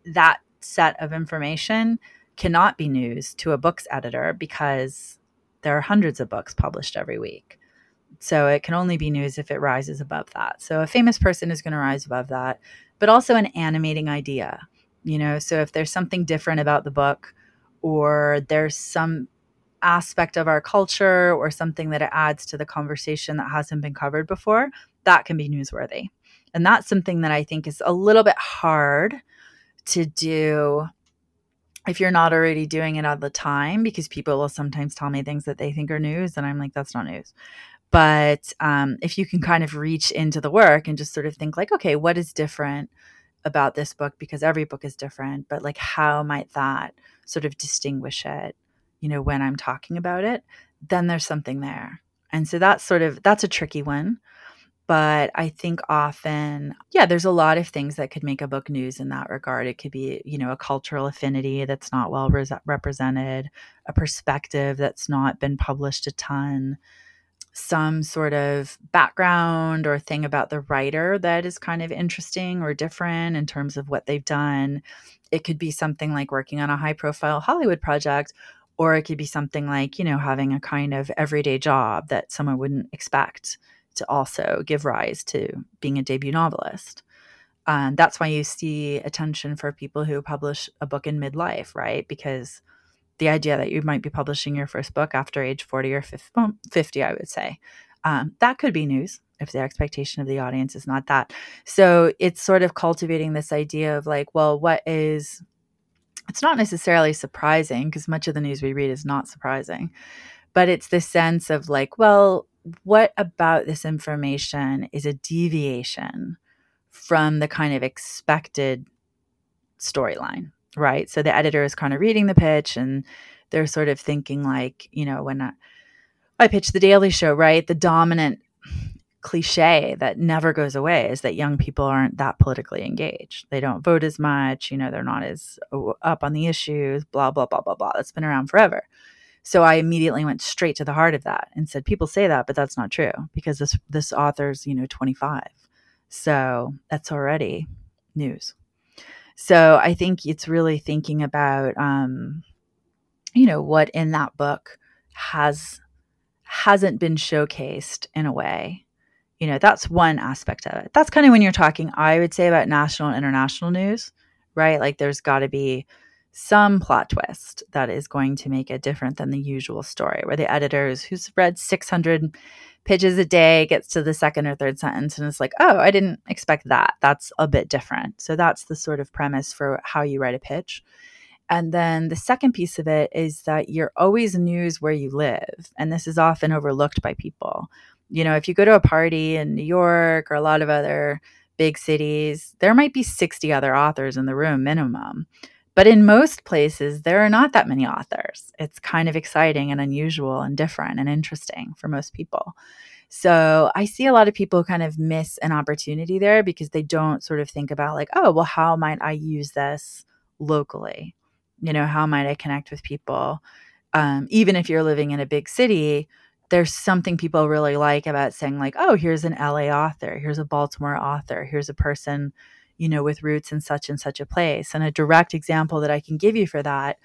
that set of information cannot be news to a books editor because there are hundreds of books published every week. So it can only be news if it rises above that. So a famous person is going to rise above that, but also an animating idea, you know. So if there's something different about the book or there's some aspect of our culture or something that it adds to the conversation that hasn't been covered before, that can be newsworthy. And that's something that I think is a little bit hard to do if you're not already doing it all the time, because people will sometimes tell me things that they think are news, and I'm like, that's not news. But um, if you can kind of reach into the work and just sort of think, like, okay, what is different about this book? Because every book is different, but like, how might that sort of distinguish it, you know, when I'm talking about it? Then there's something there. And so that's sort of that's a tricky one but I think often, yeah, there's a lot of things that could make a book news in that regard. It could be, you know, a cultural affinity that's not well re- represented, a perspective that's not been published a ton, some sort of background or thing about the writer that is kind of interesting or different in terms of what they've done. It could be something like working on a high profile Hollywood project or it could be something like, you know, having a kind of everyday job that someone wouldn't expect to also give rise to being a debut novelist. Um, that's why you see attention for people who publish a book in midlife, right? Because the idea that you might be publishing your first book after age 40 or 50, I would say, um, that could be news if the expectation of the audience is not that. So it's sort of cultivating this idea of like, well, what is, it's not necessarily surprising because much of the news we read is not surprising, but it's this sense of like, well, what about this information is a deviation from the kind of expected storyline, right? So the editor is kind of reading the pitch and they're sort of thinking like, you know, when I, I pitch the Daily Show, right? The dominant cliche that never goes away is that young people aren't that politically engaged. They don't vote as much, you know, they're not as uh, up on the issues, blah, blah, blah, blah, blah. That's been around forever. So I immediately went straight to the heart of that and said, people say that, but that's not true because this this author's, you know, 25. So that's already news. So I think it's really thinking about um, you know, what in that book has hasn't been showcased in a way. You know, that's one aspect of it. That's kind of when you're talking, I would say, about national and international news, right? Like there's got to be some plot twist that is going to make it different than the usual story, where the editors who's read 600 pages a day gets to the second or third sentence and is like, oh, I didn't expect that. That's a bit different. So that's the sort of premise for how you write a pitch. And then the second piece of it is that you're always news where you live. And this is often overlooked by people. You know, if you go to a party in New York or a lot of other big cities, there might be 60 other authors in the room minimum. But in most places, there are not that many authors. It's kind of exciting and unusual and different and interesting for most people. So I see a lot of people kind of miss an opportunity there because they don't sort of think about, like, oh, well, how might I use this locally? You know, how might I connect with people? Um, even if you're living in a big city, there's something people really like about saying, like, oh, here's an LA author, here's a Baltimore author, here's a person you know, with roots in such and such a place. And a direct example that I can give you for that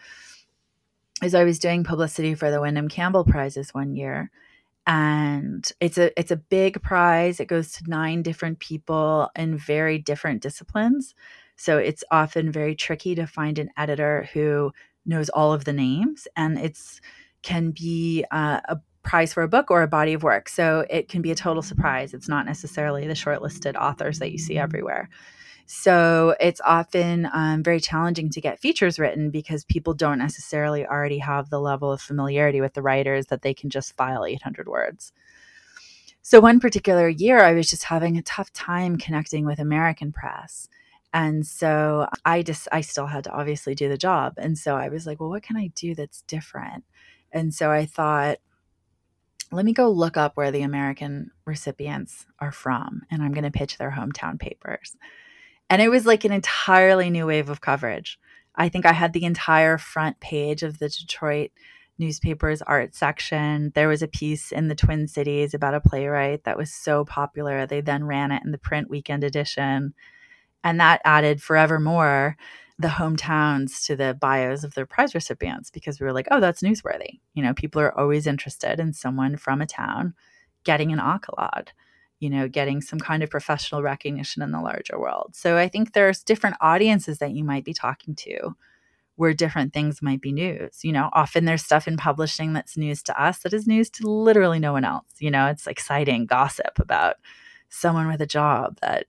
is I was doing publicity for the Windham Campbell prizes one year. And it's a it's a big prize. It goes to nine different people in very different disciplines. So it's often very tricky to find an editor who knows all of the names and it's can be uh, a prize for a book or a body of work. So it can be a total surprise. It's not necessarily the shortlisted authors that you see everywhere. So it's often um, very challenging to get features written because people don't necessarily already have the level of familiarity with the writers that they can just file 800 words. So one particular year, I was just having a tough time connecting with American press. And so I just, I still had to obviously do the job. And so I was like, well, what can I do that's different? And so I thought, let me go look up where the American recipients are from, and I'm going to pitch their hometown papers. And it was like an entirely new wave of coverage. I think I had the entire front page of the Detroit newspaper's art section. There was a piece in the Twin Cities about a playwright that was so popular. They then ran it in the print weekend edition. And that added forevermore the hometowns to the bios of their prize recipients because we were like, oh, that's newsworthy. You know, people are always interested in someone from a town getting an accolade you know, getting some kind of professional recognition in the larger world. So I think there's different audiences that you might be talking to where different things might be news. You know, often there's stuff in publishing that's news to us that is news to literally no one else. You know, it's exciting gossip about someone with a job that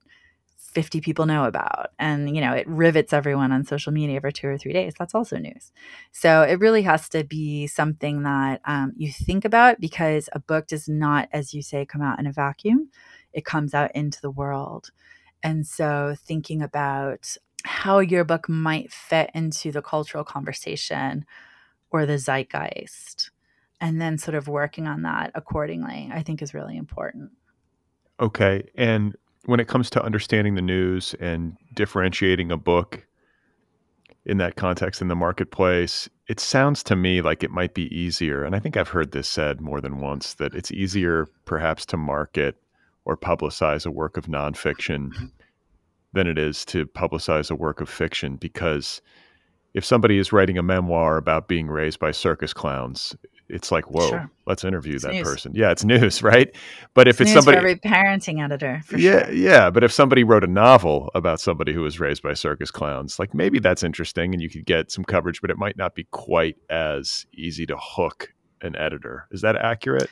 50 people know about and you know it rivets everyone on social media for two or three days. That's also news. So it really has to be something that um, you think about because a book does not as you say come out in a vacuum. It comes out into the world. And so thinking about how your book might fit into the cultural conversation or the zeitgeist and then sort of working on that accordingly i think is really important. Okay and when it comes to understanding the news and differentiating a book in that context in the marketplace, it sounds to me like it might be easier. And I think I've heard this said more than once that it's easier perhaps to market or publicize a work of nonfiction than it is to publicize a work of fiction because if somebody is writing a memoir about being raised by circus clowns, it's like, whoa, sure. let's interview it's that news. person. Yeah, it's news, [LAUGHS] right? But if it's, it's somebody, every parenting editor, yeah, sure. yeah. But if somebody wrote a novel about somebody who was raised by circus clowns, like maybe that's interesting, and you could get some coverage, but it might not be quite as easy to hook an editor. Is that accurate?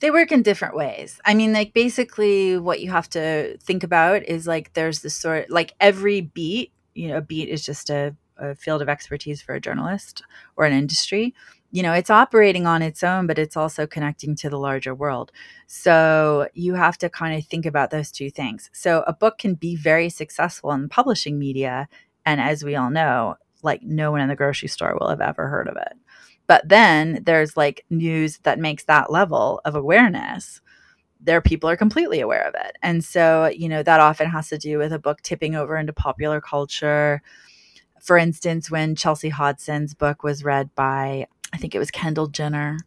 They work in different ways. I mean, like basically, what you have to think about is like there's this sort, like every beat. You know, a beat is just a, a field of expertise for a journalist or an industry you know, it's operating on its own, but it's also connecting to the larger world. So you have to kind of think about those two things. So a book can be very successful in publishing media. And as we all know, like no one in the grocery store will have ever heard of it. But then there's like news that makes that level of awareness. There, people are completely aware of it. And so, you know, that often has to do with a book tipping over into popular culture. For instance, when Chelsea Hodson's book was read by I think it was Kendall Jenner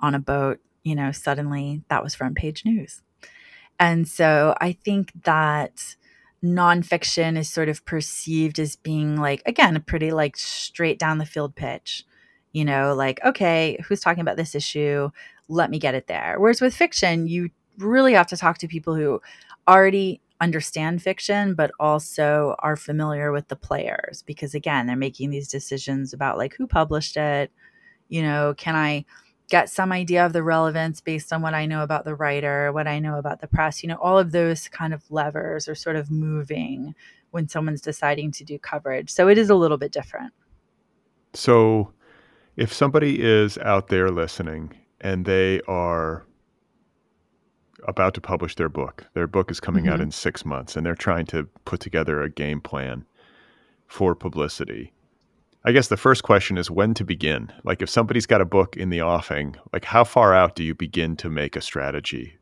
on a boat, you know, suddenly that was front page news. And so I think that nonfiction is sort of perceived as being like, again, a pretty like straight down the field pitch, you know, like, okay, who's talking about this issue? Let me get it there. Whereas with fiction, you really have to talk to people who already understand fiction but also are familiar with the players because again they're making these decisions about like who published it you know, can I get some idea of the relevance based on what I know about the writer, what I know about the press? You know, all of those kind of levers are sort of moving when someone's deciding to do coverage. So it is a little bit different. So if somebody is out there listening and they are about to publish their book, their book is coming mm-hmm. out in six months, and they're trying to put together a game plan for publicity I guess the first question is when to begin. Like if somebody's got a book in the offing, like how far out do you begin to make a strategy?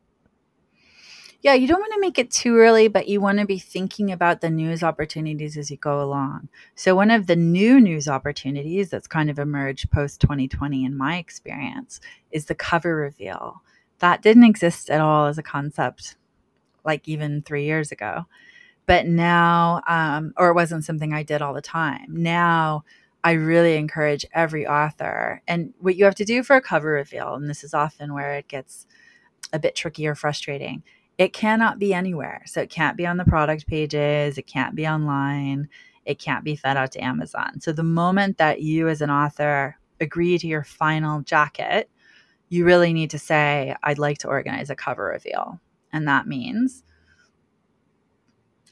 Yeah, you don't want to make it too early, but you want to be thinking about the news opportunities as you go along. So, one of the new news opportunities that's kind of emerged post 2020, in my experience, is the cover reveal. That didn't exist at all as a concept, like even three years ago. But now, um, or it wasn't something I did all the time. Now, I really encourage every author. And what you have to do for a cover reveal, and this is often where it gets a bit tricky or frustrating, it cannot be anywhere. So it can't be on the product pages, it can't be online, it can't be fed out to Amazon. So the moment that you, as an author, agree to your final jacket, you really need to say, I'd like to organize a cover reveal. And that means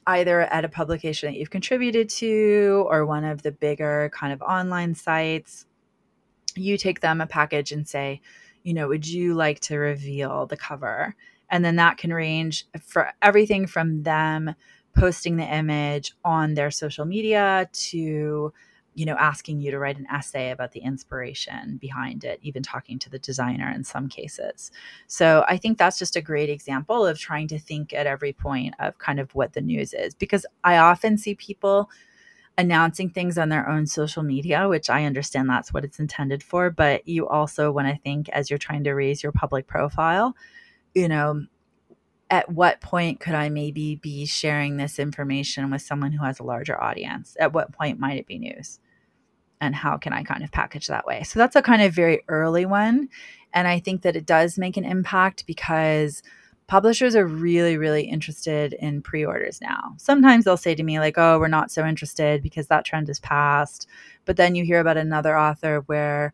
either at a publication that you've contributed to or one of the bigger kind of online sites, you take them a package and say, you know, would you like to reveal the cover? And then that can range for everything from them posting the image on their social media to you know, asking you to write an essay about the inspiration behind it, even talking to the designer in some cases. So I think that's just a great example of trying to think at every point of kind of what the news is, because I often see people announcing things on their own social media, which I understand that's what it's intended for. But you also, when I think as you're trying to raise your public profile, you know, at what point could I maybe be sharing this information with someone who has a larger audience? At what point might it be news? And how can I kind of package that way? So that's a kind of very early one. And I think that it does make an impact because publishers are really, really interested in pre orders now. Sometimes they'll say to me, like, oh, we're not so interested because that trend is past. But then you hear about another author where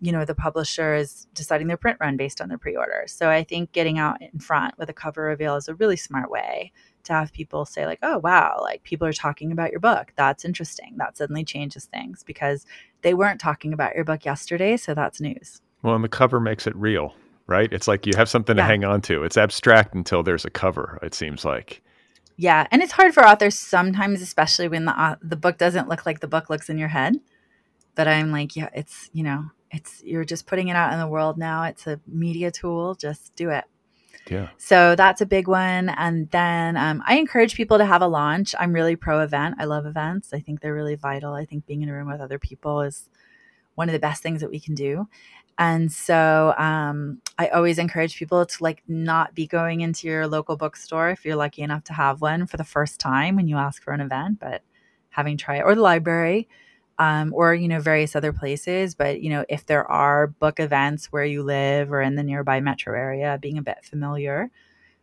you know the publisher is deciding their print run based on their pre-orders so i think getting out in front with a cover reveal is a really smart way to have people say like, "Oh, wow, like people are talking about your book. That's interesting." That suddenly changes things because they weren't talking about your book yesterday, so that's news. Well, and the cover makes it real, right? It's like you have something yeah. to hang on to. It's abstract until there's a cover, it seems like. Yeah, and it's hard for authors sometimes, especially when the uh, the book doesn't look like the book looks in your head. But I'm like, yeah, it's you know, it's you're just putting it out in the world now. It's a media tool. Just do it. Yeah. So that's a big one. And then um, I encourage people to have a launch. I'm really pro event. I love events. I think they're really vital. I think being in a room with other people is one of the best things that we can do. And so um, I always encourage people to like not be going into your local bookstore if you're lucky enough to have one for the first time when you ask for an event, but having tried it or the library um, or you know various other places. But you know if there are book events where you live or in the nearby metro area, being a bit familiar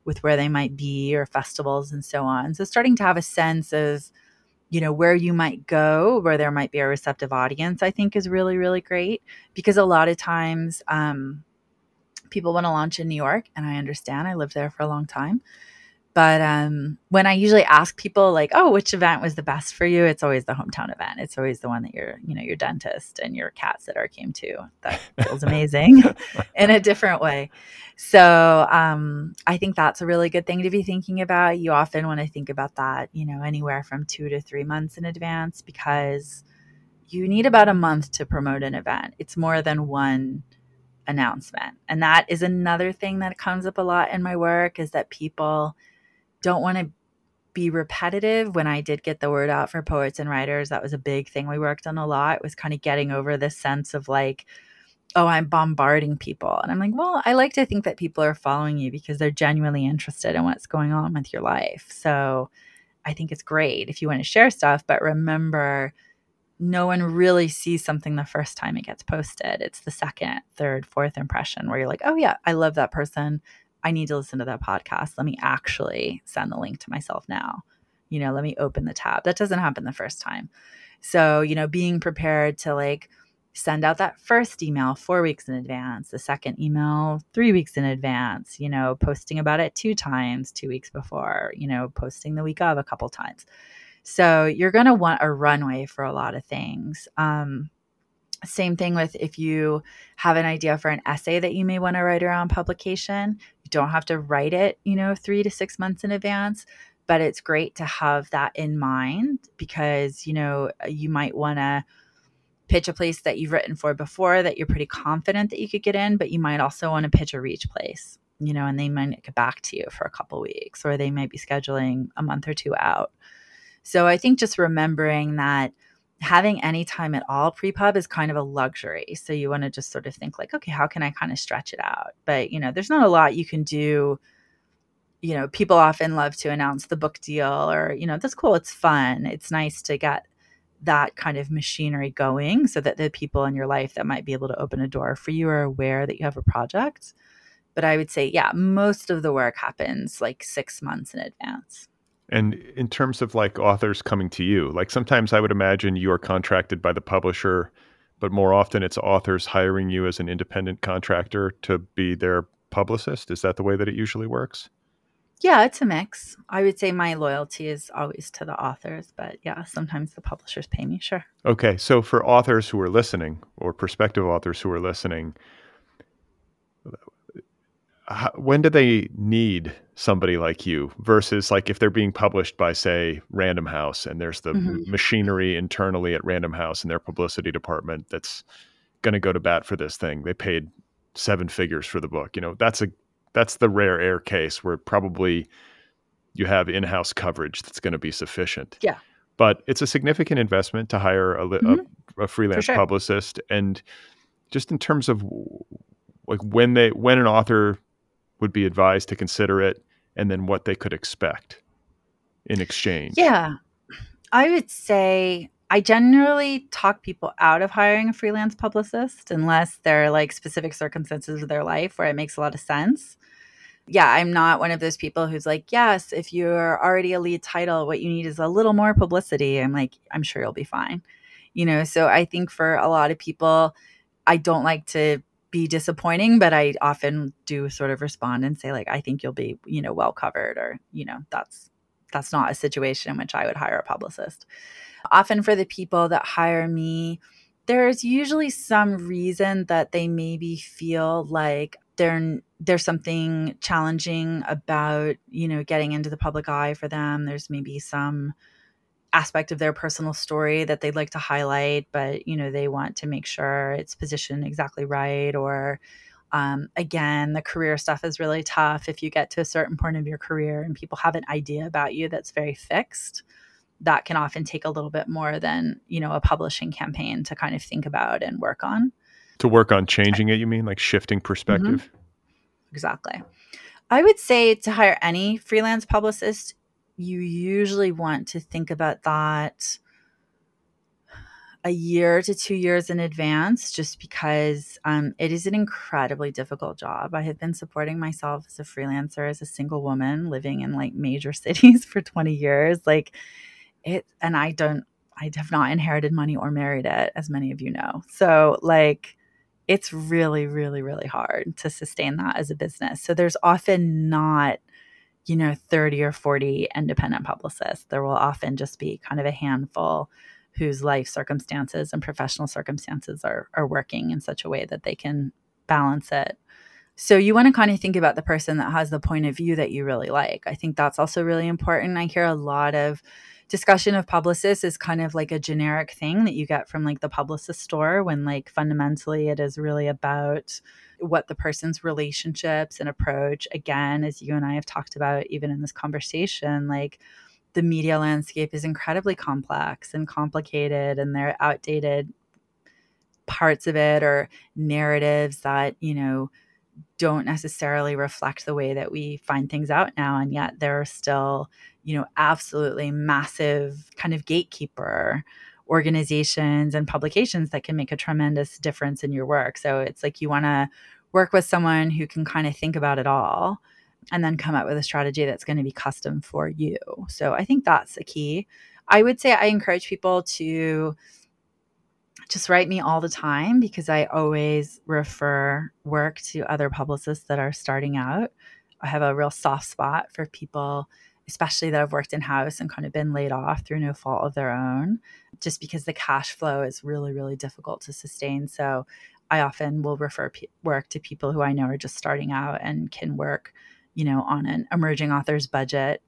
with where they might be or festivals and so on. So starting to have a sense of you know where you might go where there might be a receptive audience i think is really really great because a lot of times um, people want to launch in new york and i understand i lived there for a long time but um, when I usually ask people like, "Oh, which event was the best for you?" It's always the hometown event. It's always the one that your, you know, your dentist and your cat sitter came to. That feels [LAUGHS] amazing [LAUGHS] in a different way. So um, I think that's a really good thing to be thinking about. You often want to think about that, you know, anywhere from two to three months in advance because you need about a month to promote an event. It's more than one announcement, and that is another thing that comes up a lot in my work is that people don't want to be repetitive when I did get the word out for poets and writers. That was a big thing we worked on a lot. Was kind of getting over this sense of like, oh, I'm bombarding people. And I'm like, well, I like to think that people are following you because they're genuinely interested in what's going on with your life. So I think it's great if you want to share stuff, but remember, no one really sees something the first time it gets posted. It's the second, third, fourth impression where you're like, oh, yeah, I love that person. I need to listen to that podcast. Let me actually send the link to myself now. You know, let me open the tab. That doesn't happen the first time. So, you know, being prepared to like send out that first email four weeks in advance, the second email three weeks in advance, you know, posting about it two times, two weeks before, you know, posting the week of a couple times. So you're going to want a runway for a lot of things. Um, same thing with if you have an idea for an essay that you may want to write around publication. You don't have to write it, you know, three to six months in advance, but it's great to have that in mind because, you know, uh, you might want to pitch a place that you've written for before that you're pretty confident that you could get in, but you might also want to pitch a reach place, you know, and they might get back to you for a couple weeks or they might be scheduling a month or two out. So I think just remembering that having any time at all pre-pub is kind of a luxury. So you want to just sort of think like, okay, how can I kind of stretch it out? But you know, there's not a lot you can do. You know, people often love to announce the book deal or, you know, that's cool. It's fun. It's nice to get that kind of machinery going so that the people in your life that might be able to open a door for you are aware that you have a project. But I would say, yeah, most of the work happens like six months in advance. And in terms of like authors coming to you, like sometimes I would imagine you are contracted by the publisher, but more often it's authors hiring you as an independent contractor to be their publicist. Is that the way that it usually works? Yeah, it's a mix. I would say my loyalty is always to the authors, but yeah, sometimes the publishers pay me, sure. Okay. So for authors who are listening or prospective authors who are listening, how, when do they need somebody like you versus like if they're being published by say Random House and there's the mm-hmm. machinery internally at Random House and their publicity department that's going to go to bat for this thing. They paid seven figures for the book. You know, that's a that's the rare air case where probably you have in-house coverage that's going to be sufficient. Yeah. But it's a significant investment to hire a, mm-hmm. a, a freelance sure. publicist and just in terms of like when they when an author would be advised to consider it and then what they could expect in exchange? Yeah. I would say I generally talk people out of hiring a freelance publicist unless there are like specific circumstances of their life where it makes a lot of sense. Yeah, I'm not one of those people who's like, yes, if you're already a lead title, what you need is a little more publicity. I'm like, I'm sure you'll be fine. You know, so I think for a lot of people, I don't like to be disappointing, but I often do sort of respond and say like, I think you'll be, you know, well covered or, you know, that's that's not a situation in which I would hire a publicist. Often for the people that hire me, there's usually some reason that they maybe feel like there there's something challenging about you know getting into the public eye for them there's maybe some aspect of their personal story that they'd like to highlight but you know they want to make sure it's positioned exactly right or um, again the career stuff is really tough. If you get to a certain point of your career and people have an idea about you that's very fixed that can often take a little bit more than you know a publishing campaign to kind of think about and work on. To work on changing it you mean? Like shifting perspective? Mm-hmm. exactly. I would say to hire any freelance publicist you usually want to think about that a year to two years in advance just because um, it is an incredibly difficult job i have been supporting myself as a freelancer as a single woman living in like major [LAUGHS] cities for 20 years like it and I don't I have not inherited money or married it, as many of you know. So like it's really, really, really hard to sustain that as a business. So there's often not, you know, 30 or 40 independent publicists. There will often just be kind of a handful whose life circumstances and professional circumstances are are working in such a way that they can balance it. So you want to kind of think about the person that has the point of view that you really like. I think that's also really important. I hear a lot of discussion of publicists is kind of like a generic thing that you get from like the publicist store when like fundamentally it is really about what the person's relationships and approach again as you and I have talked about even in this conversation like the media landscape is incredibly complex and complicated and there are outdated parts of it or narratives that you know don't necessarily reflect the way that we find things out now and yet there are still you know absolutely massive kind of gatekeeper organizations and publications that can make a tremendous difference in your work. So it's like you want to work with someone who can kind of think about it all and then come up with a strategy that's going to be custom for you. So i think that's the key. I would say i encourage people to just write me all the time because I always refer work to other publicists that are starting out. I have a real soft spot for people, especially that I've worked in house and kind of been laid off through no fault of their own, just because the cash flow is really, really difficult to sustain. So I often will refer p- work to people who I know are just starting out and can work, you know, on an emerging author's budget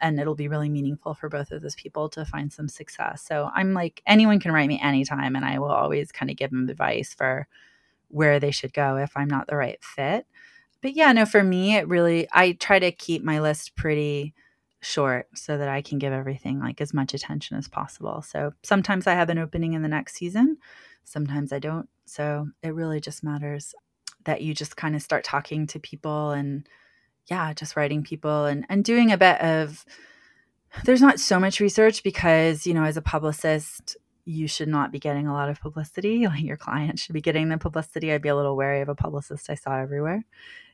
and it'll be really meaningful for both of those people to find some success. So I'm like, anyone can write me anytime, and I will always kind of give them advice for where they should go if I'm not the right fit. But yeah, no, for me, it really, I try to keep my list pretty short so that I can give everything like as much attention as possible. So sometimes I have an opening in the next season, sometimes I don't. So it really just matters that you just kind of start talking to people and yeah, just writing people and and doing a bit of there's not so much research because, you know, as a publicist, you should not be getting a lot of publicity. [LAUGHS] Like your client should be getting the publicity. I'd be a little wary of a publicist I saw everywhere.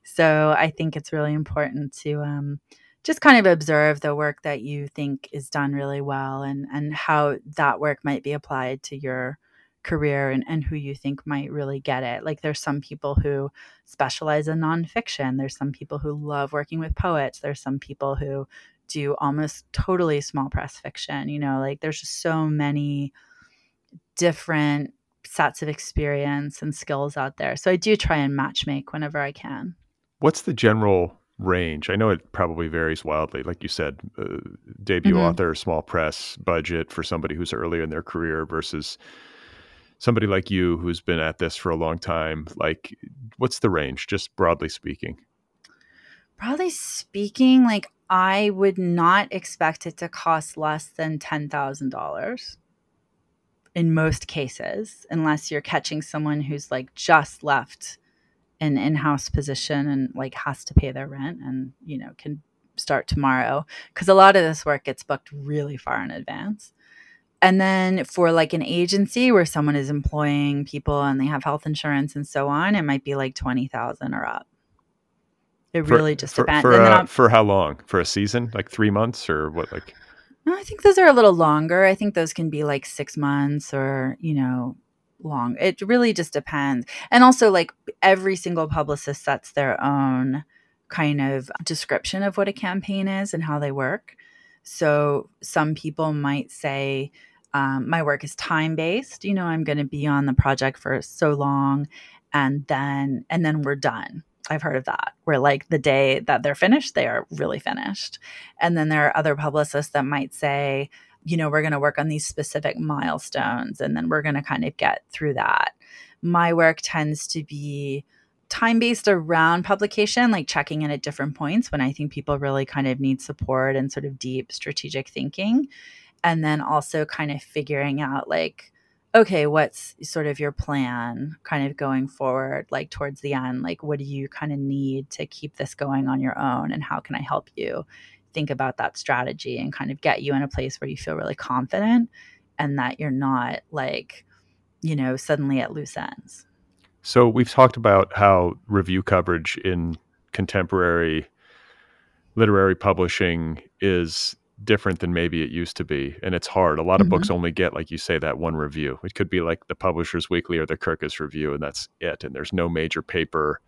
So I think it's really important to um, just kind of observe the work that you think is done really well and and how that work might be applied to your career and, and who you think might really get it. Like there's some people who specialize in nonfiction. There's some people who love working with poets. There's some people who do almost totally small press fiction. You know, like there's just so many different sets of experience and skills out there. So I do try and matchmake whenever I can. What's the general range? I know it probably varies wildly. Like you said, uh, debut mm-hmm. author, small press budget for somebody who's earlier in their career versus somebody like you who's been at this for a long time, like what's the range, just broadly speaking? Broadly speaking, like I would not expect it to cost less than $10,000 in most cases, unless you're catching someone who's like just left an in-house position and like has to pay their rent and, you know, can start tomorrow. Cause a lot of this work gets booked really far in advance. And then for like an agency where someone is employing people and they have health insurance and so on, it might be like 20,000 or up. It for, really just for, depends. For, uh, for how long? For a season? Like three months or what? Like, no, I think those are a little longer. I think those can be like six months or, you know, long. It really just depends. And also, like, every single publicist sets their own kind of description of what a campaign is and how they work. So some people might say, um, my work is time based. You know, I'm going to be on the project for so long, and then and then we're done. I've heard of that, where like the day that they're finished, they are really finished. And then there are other publicists that might say, you know, we're going to work on these specific milestones, and then we're going to kind of get through that. My work tends to be time based around publication, like checking in at different points when I think people really kind of need support and sort of deep strategic thinking. And then also kind of figuring out, like, okay, what's sort of your plan kind of going forward, like towards the end? Like, what do you kind of need to keep this going on your own? And how can I help you think about that strategy and kind of get you in a place where you feel really confident and that you're not like, you know, suddenly at loose ends? So we've talked about how review coverage in contemporary literary publishing is different than maybe it used to be and it's hard a lot of mm-hmm. books only get like you say that one review it could be like the publishers weekly or the kirkus review and that's it and there's no major paper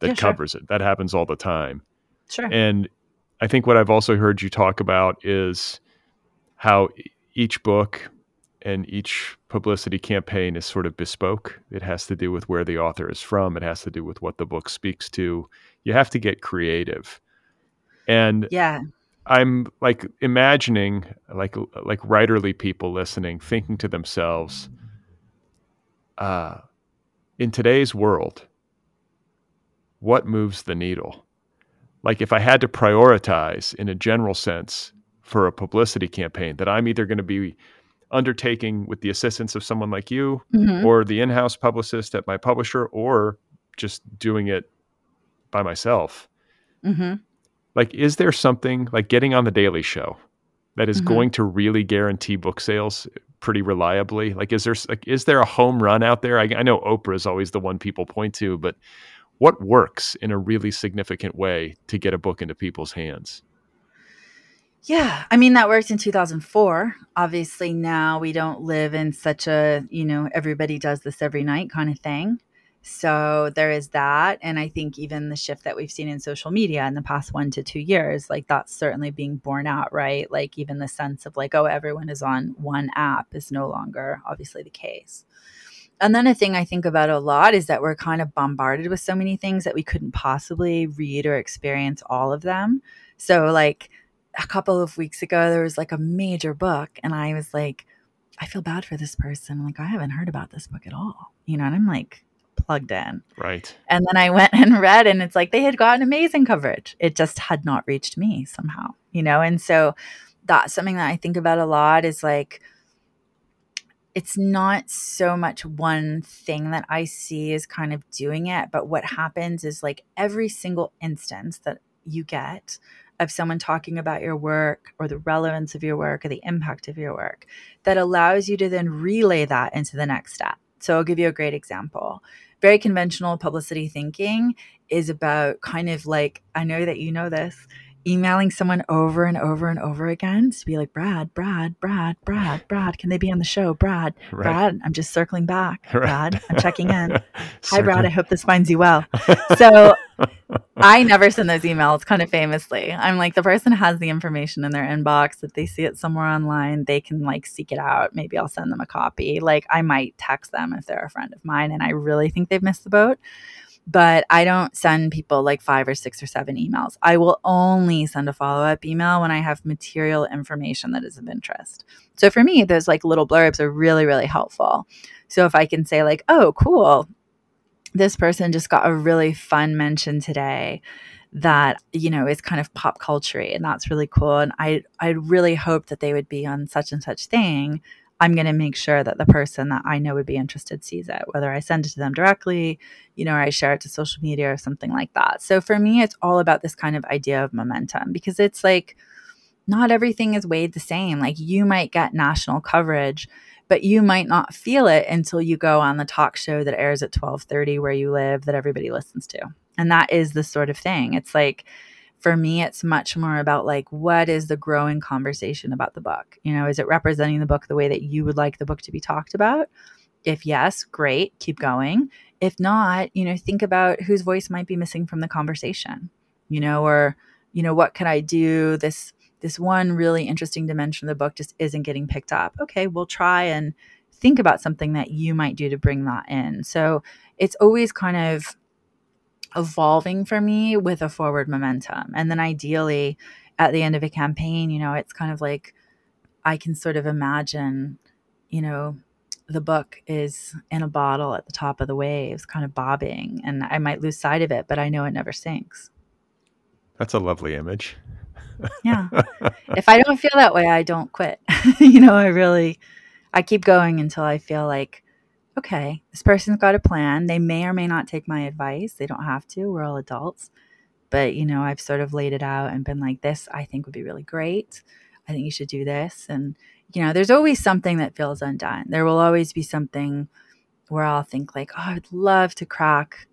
that yeah, covers sure. it that happens all the time sure and i think what i've also heard you talk about is how each book and each publicity campaign is sort of bespoke. It has to do with where the author is from. It has to do with what the book speaks to. You have to get creative. And yeah, I'm like imagining like like writerly people listening, thinking to themselves, uh, in today's world, what moves the needle? Like if I had to prioritize in a general sense for a publicity campaign, that I'm either going to be undertaking with the assistance of someone like you mm-hmm. or the in-house publicist at my publisher or just doing it by myself mm-hmm. like is there something like getting on the daily show that is mm-hmm. going to really guarantee book sales pretty reliably like is there like is there a home run out there I, I know oprah is always the one people point to but what works in a really significant way to get a book into people's hands yeah, I mean that worked in 2004. Obviously now we don't live in such a, you know, everybody does this every night kind of thing. So there is that and I think even the shift that we've seen in social media in the past 1 to 2 years, like that's certainly being borne out, right? Like even the sense of like oh everyone is on one app is no longer obviously the case. And then a thing I think about a lot is that we're kind of bombarded with so many things that we couldn't possibly read or experience all of them. So like a couple of weeks ago there was like a major book and I was like I feel bad for this person. Like I haven't heard about this book at all. You know and I'm like plugged in. Right. And then I [LAUGHS] went and read and it's like they had gotten amazing coverage. It just had not reached me somehow you know? And so that's something that I think about a lot is like it's not so much one thing that I see is kind of doing it, but what happens is like every single instance that you get of someone talking about your work or the relevance of your work or the impact of your work that allows you to then relay that into the next step. So I'll give you a great example. Very conventional publicity thinking is about kind of like, I know that you know this, emailing someone over and over and over again to be like, Brad, Brad, Brad, Brad, Brad, can they be on the show? Brad, right. Brad, I'm just circling back. [LAUGHS] Right. Brad, I'm checking in. [LAUGHS] Hi, Brad, I hope this finds you well. [LAUGHS] So I never send those emails kind of famously. I'm like, the person has the information in their inbox. If they see it somewhere online, they can like seek it out. Maybe I'll send them a copy. Like, I might text them if they're a friend of mine and I really think they've missed the boat but I don't send people like five or six or seven emails. I will only send a follow up email when I have material information that is of interest. So for me, those like little blurbs are really, really helpful. So if I can say, like, oh, cool, this person just got a really fun mention today that you know is kind of pop culture and that's really cool and i i really hope that they would be on such and such thing I'm going to make sure that the person that I know would be interested sees it, whether I send it to them directly, you know, or I share it to social media or something like that. So for me, it's all about this kind of idea of momentum because it's like not everything is weighed the same. Like you might get national coverage, but you might not feel it until you go on the talk show that airs at 12:30 where you live that everybody listens to. And that is the sort of thing. It's like for me it's much more about like what is the growing conversation about the book you know is it representing the book the way that you would like the book to be talked about if yes great keep going if not you know think about whose voice might be missing from the conversation you know or you know what can i do this this one really interesting dimension of the book just isn't getting picked up. Okay, we'll try and think about something that you might do to bring that in. So it's always kind of evolving for me with a forward momentum. And then ideally, at the end of a campaign, you know, it's kind of like I can sort of imagine, you know, the book is in a bottle at the top of the waves, kind of bobbing, and I might lose sight of it, but I know it never sinks. That's a lovely image. yeah. [LAUGHS] If I don't feel that way, I don't quit. [LAUGHS] you know, I really I keep going until I feel like okay, this person's got a plan. They may or may not take my advice. They don't have to. We're all adults. But, you know, I've sort of laid it out and been like, this I think would be really great. I think you should do this. And, you know, there's always something that feels undone. There will always be something where I'll think, like, oh, I'd love to crack,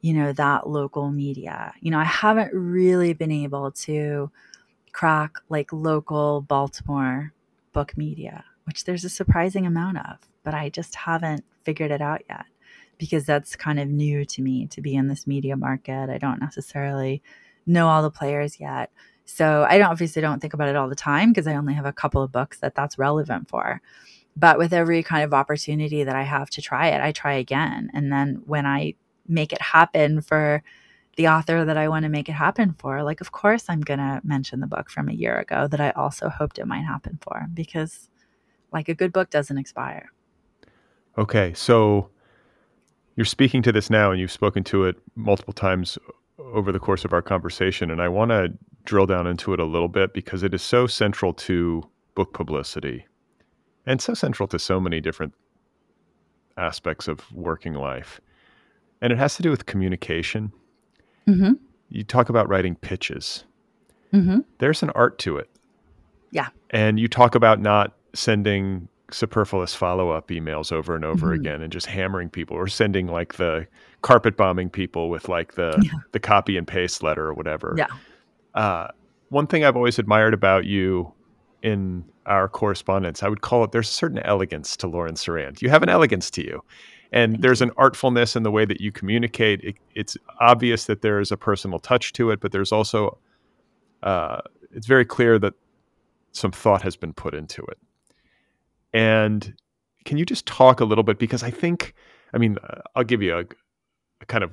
you know, that local media. You know, I haven't really been able to crack like local Baltimore book media, which there's a surprising amount of, but I just haven't figured it out yet because that's kind of new to me to be in this media market. I don't necessarily know all the players yet. So I don't obviously don't think about it all the time because I only have a couple of books that that's relevant for. But with every kind of opportunity that I have to try it, I try again. And then when I make it happen for the author that I want to make it happen for, like, of course, I'm going to mention the book from a year ago that I also hoped it might happen for because, like, a good book doesn't expire. Okay. So you're speaking to this now and you've spoken to it multiple times over the course of our conversation. And I want to drill down into it a little bit because it is so central to book publicity and so central to so many different aspects of working life. And it has to do with communication. Mm-hmm. You talk about writing pitches. Mm-hmm. There's an art to it. Yeah. And you talk about not sending superfluous follow up emails over and over mm-hmm. again and just hammering people or sending like the carpet bombing people with like the yeah. the copy and paste letter or whatever. Yeah. Uh, one thing I've always admired about you in our correspondence, I would call it there's a certain elegance to Lauren Cerand. You have an elegance to you. And Thank there's you. an artfulness in the way that you communicate. It, it's obvious that there is a personal touch to it, but there's also, uh, it's very clear that some thought has been put into it. And can you just talk a little bit? Because I think, I mean, I'll give you a, a kind of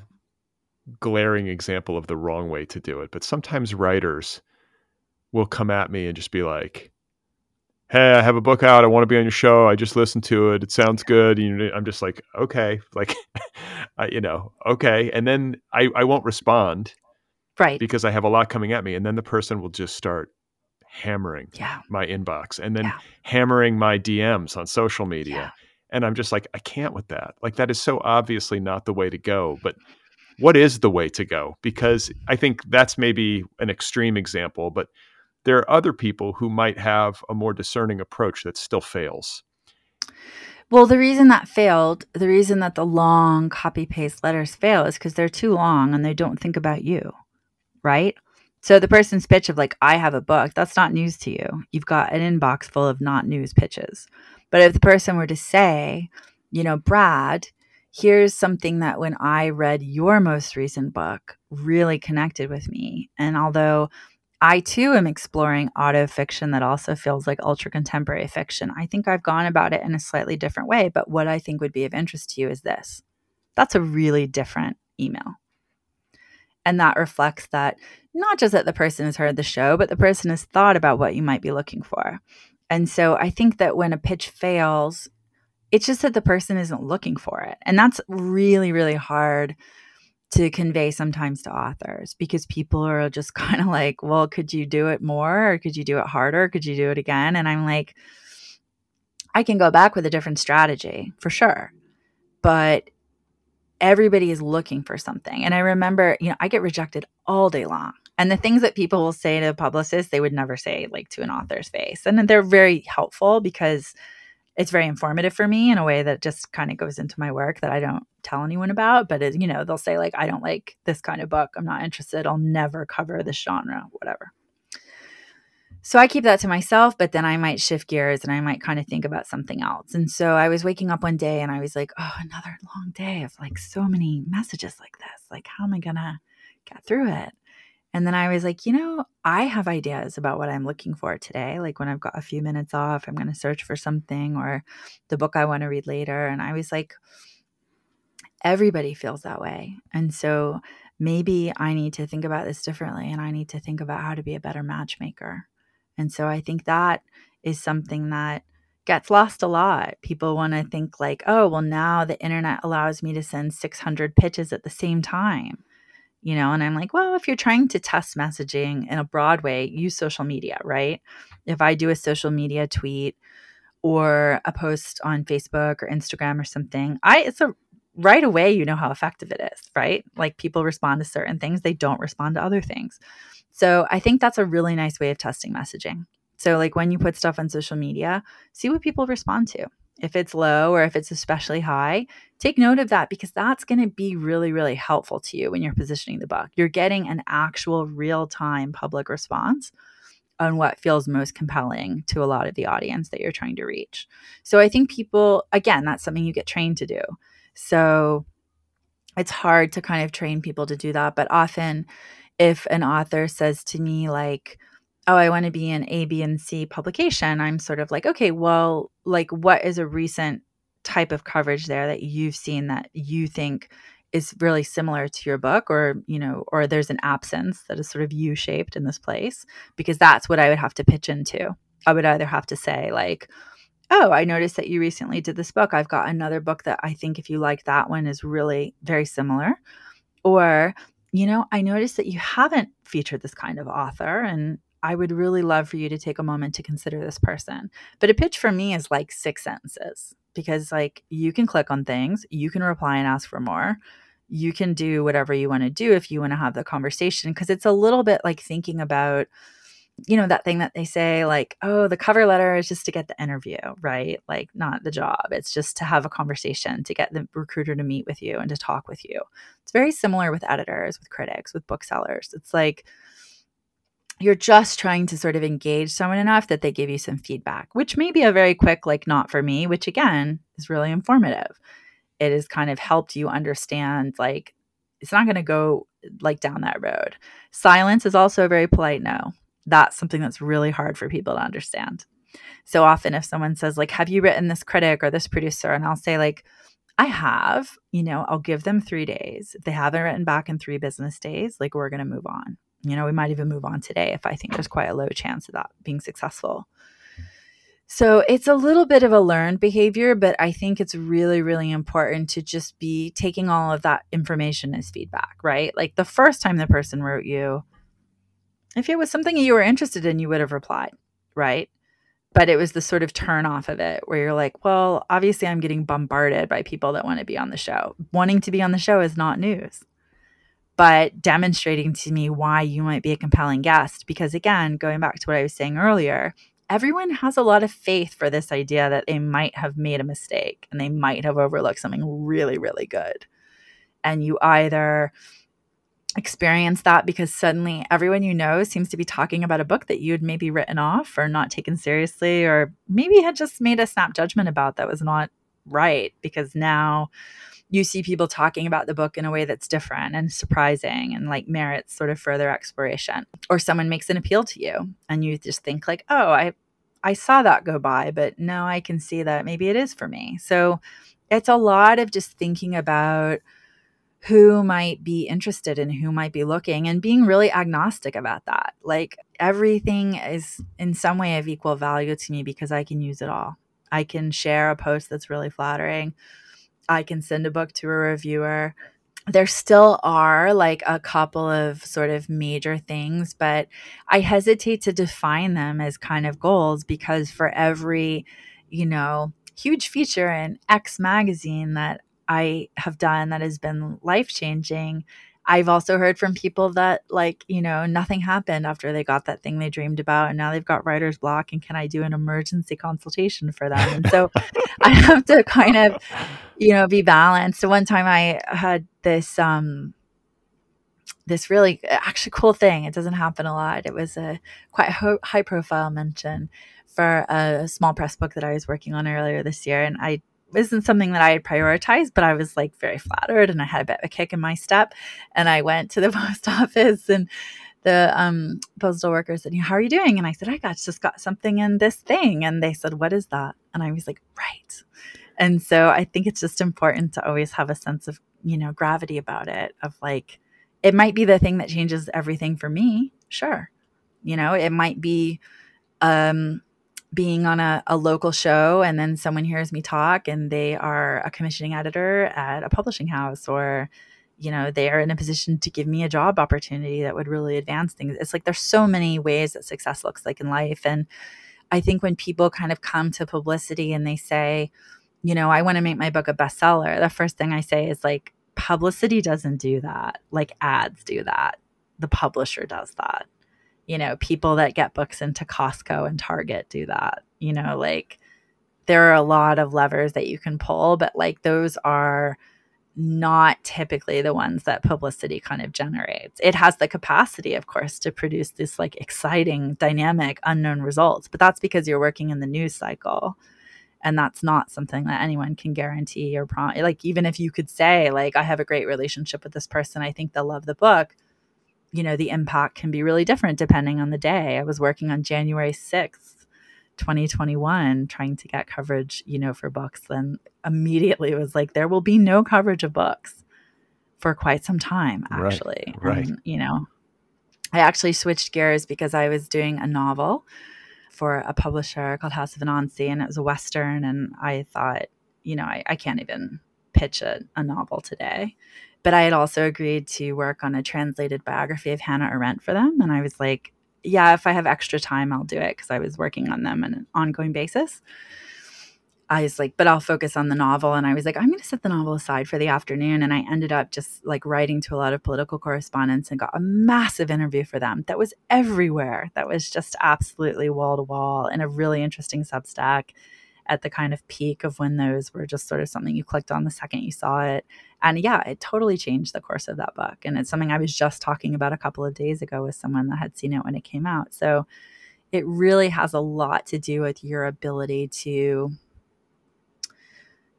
glaring example of the wrong way to do it, but sometimes writers will come at me and just be like, hey, I have a book out. I want to be on your show. I just listened to it. It sounds good. You I'm just like, okay, [LAUGHS] like, I, you know, okay. And then I, I won't respond. Right. Because I have a lot coming at me. And then the person will just start hammering yeah. my inbox and then yeah. hammering my DMs on social media. Yeah. And I'm just like, I can't with that. Like, that is so obviously not the way to go. But what is the way to go? Because I think that's maybe an extreme example, but there are other people who might have a more discerning approach that still fails. Well, the reason that failed, the reason that the long copy paste letters fail is because they're too long and they don't think about you, right? So the person's pitch of like, I have a book, that's not news to you. You've got an inbox full of not news pitches. But if the person were to say, you know, Brad, here's something that when I read your most recent book really connected with me. And although I too am exploring auto fiction that also feels like ultra contemporary fiction, I think I've gone about it in a slightly different way. But what I think would be of interest to you is this that's a really different email. And that reflects that not just that the person has heard the show, but the person has thought about what you might be looking for. And so I think that when a pitch fails, it's just that the person isn't looking for it. And that's really, really hard to convey sometimes to authors because people are just [LAUGHS] kind of like, well, could you do it more or could you do it harder? Could you do it again? And I'm like, I can go back with a different strategy for sure. But everybody is looking for something. And I remember, you know, I get rejected all day long. And the things that people will say to a publicist, they would never say like to an author's face. And they're very helpful because it's very informative for me in a way that just kind of goes into my work that I don't tell anyone about. But it, you know, they'll say like, I don't like this kind of book. I'm not interested. I'll never cover this genre, whatever. So I keep that to myself, but then I might shift gears and I might kind of think about something else. And so I was waking up one day and I was like, oh, another long day of like so many messages like this. Like, how am I going to get through it? And then I was like, you know, I have ideas about what I'm looking for today. Like when I've got a few minutes off, I'm going to search for something or the book I want to read later. And I was like, everybody feels that way. And so maybe I need to think about this differently and I need to think about how to be a better matchmaker. And so I think that is something that gets lost a lot. People want to think like, oh, well, now the internet allows me to send 600 pitches at the same time you know and i'm like well if you're trying to test messaging in a broad way use social media right if i do a social media tweet or a post on facebook or instagram or something i it's a right away you know how effective it is right like people respond to certain things they don't respond to other things so i think that's a really nice way of testing messaging so like when you put stuff on social media see what people respond to if it's low or if it's especially high, take note of that because that's going to be really, really helpful to you when you're positioning the book. You're getting an actual real time public response on what feels most compelling to a lot of the audience that you're trying to reach. So I think people, again, that's something you get trained to do. So it's hard to kind of train people to do that. But often, if an author says to me, like, oh, I want to be in A, B, and C publication, I'm sort of like, okay, well, like what is a recent type of coverage there that you've seen that you think is really similar to your book or you know or there's an absence that is sort of u-shaped in this place because that's what i would have to pitch into i would either have to say like oh i noticed that you recently did this book i've got another book that i think if you like that one is really very similar or you know i noticed that you haven't featured this kind of author and I would really love for you to take a moment to consider this person. But a pitch for me is like six sentences because, like, you can click on things, you can reply and ask for more. You can do whatever you want to do if you want to have the conversation because it's a little bit like thinking about, you know, that thing that they say, like, oh, the cover letter is just to get the interview, right? Like, not the job. It's just to have a conversation, to get the recruiter to meet with you and to talk with you. It's very similar with editors, with critics, with booksellers. It's like, you're just trying to sort of engage someone enough that they give you some feedback, which may be a very quick, like, not for me, which again is really informative. It has kind of helped you understand, like, it's not going to go like down that road. Silence is also a very polite no. That's something that's really hard for people to understand. So often, if someone says, like, have you written this critic or this producer? And I'll say, like, I have, you know, I'll give them three days. If they haven't written back in three business days, like, we're going to move on you know, we might even move on today if I think there's quite a low chance of that being successful. So it's a little bit of a learned behavior, but I think it's really, really important to just be taking all of that information as feedback, right? Like the first time the person wrote you, if it was something you were interested in, you would have replied, right? But it was the sort of turn off of it where you're like, well, obviously I'm getting bombarded by people that want to be on the show. Wanting to be on the show is not news but demonstrating to me why you might be a compelling guest. Because again, going back to what I was saying earlier, everyone has a lot of faith for this idea that they might have made a mistake and they might have overlooked something really, really good. And you either experience that because suddenly everyone you know seems to be talking about a book that you'd maybe written off or not taken seriously, or maybe had just made a snap judgment about that was not right because now you see people talking about the book in a way that's different and surprising and like merits sort of further exploration. Or someone makes an appeal to you and you just think like oh i i saw that go by but now i can see that maybe it is for me. So it's a lot of just thinking about who might be interested and who might be looking and being really agnostic about that. Like everything is in some way of equal value to me because i can use it all. I can share a post that's really flattering. I can send a book to a reviewer. There still are like a couple of sort of major things, but I hesitate to define them as kind of goals because for every, you know, huge feature in X magazine that I have done that has been life changing, I've also heard from people that like, you know, nothing happened after they got that thing they dreamed about and now they've got writer's block and can I do an emergency consultation for them? And so [LAUGHS] I have to kind of, you know, be balanced. So one time I had this um this really actually cool thing. It doesn't happen a lot. It was a quite high profile mention for a small press book that I was working on earlier this year and I isn't something that I had prioritized, but I was like very flattered and I had a bit of a kick in my step. And I went to the [LAUGHS] post office and the um, postal worker said, "How are you doing?" And I said, "I got just got something in this thing." And they said, "What is that?" And I was like, "Right." And so I think it's just important to always have a sense of you know gravity about it. Of like, it might be the thing that changes everything for me. Sure, you know, it might be um, being on a, a local show and then someone hears me talk and they are a commissioning editor at a publishing house or you know they are in a position to give me a job opportunity that would really advance things. It's like there's so many ways that success looks like in life. And i think when people kind of come to publicity and they say you know i want to make my book a bestseller the first thing i say is like publicity doesn't do that. Like ads do that. The publisher does that you know people that get books into costco and target do that you know like there are a lot of levers that you can pull but like those are not typically the ones that publicity kind of generates. It has the capacity, of course, to produce this like exciting, dynamic, unknown results, but that's because you're working in the news cycle. And that's not something that anyone can guarantee or prom like even if you could say like I have a great relationship with this person, I think they'll love the book. You know, the impact can be really different depending on the day. I was working on January 6th 2021 trying to get coverage, you know, for books, then immediately it was like there will be no coverage of books for quite some time, actually. Right. right. And, you know, I actually switched gears because I was doing a novel for a publisher called House of Anansi, and it was a Western. And I thought, you know, I, I can't even pitch a, a novel today. But I had also agreed to work on a translated biography of Hannah Arendt for them. And I was like, yeah, if I have extra time, I'll do it because I was working on them on an ongoing basis. I was like, but I'll focus on the novel. And I was like, I'm going to set the novel aside for the afternoon. And I ended up just like writing to a lot of political correspondents and got a massive interview for them that was everywhere. That was just absolutely wall to wall in a really interesting Substack at the kind of peak of when those were just sort of something you clicked on the second you saw it. And yeah, it totally changed the course of that book. And it's something I was just talking about a couple of days ago with someone that had seen it when it came out. So it really has a lot to do with your ability to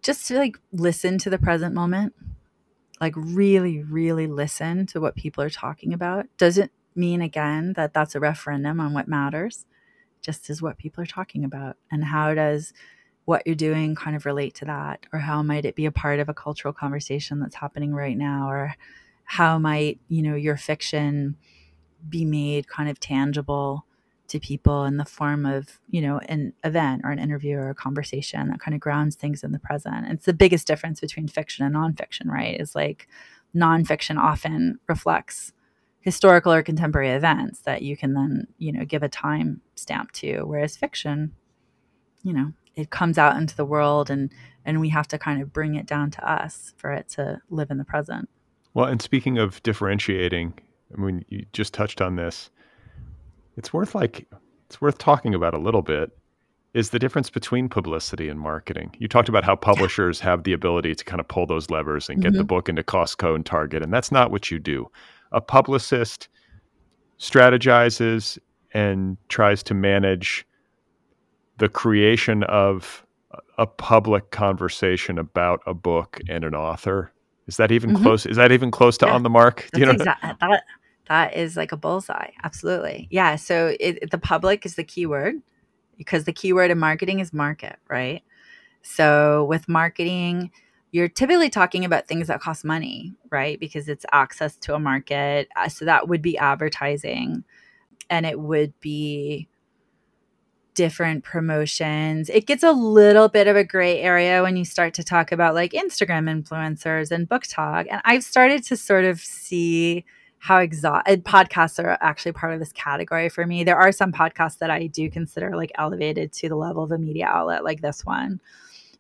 just to like listen to the present moment like really really listen to what people are talking about doesn't mean again that that's a referendum on what matters just as what people are talking about and how does what you're doing kind of relate to that? Or how might it be a part of a cultural conversation that's happening right now? Or how might you know your fiction be made kind of tangible to people in the form of you know an event or an interview or a conversation that kind of grounds things in the present? It's the biggest difference between fiction and nonfiction right? Is like nonfiction often reflects historical or contemporary events that you can then you know give a time stamp to whereas fiction you know it comes out into the world and and we have to kind of bring it down to us for it to live in the present well and speaking of differentiating i mean you just touched on this it's worth like it's worth talking about a little bit is the difference between publicity and marketing. You talked about how [LAUGHS] publishers have the ability to kind of pull those levers and get mm-hmm. the book into Costco and Target, and that's not what you do. A publicist strategizes and tries to manage the creation of a public conversation about a book and an author. Is that even mm-hmm. close? Is that even close to yeah. on the mark? Do [LAUGHS] you know exa- that, that is like a bullseye. Absolutely. Yeah. So it, the public is the keyword because the keyword in marketing is market, right? So with marketing, you're typically talking about things that cost money, right? Because it's access to a market. Uh, so that would be advertising and it would be different promotions. It gets a little bit of a gray area when you start to talk about like Instagram influencers and BookTok. And I've started to sort of see how exhausted podcasts are actually part of this category for me. There are some podcasts that I do consider like elevated to the level of a media outlet like this one.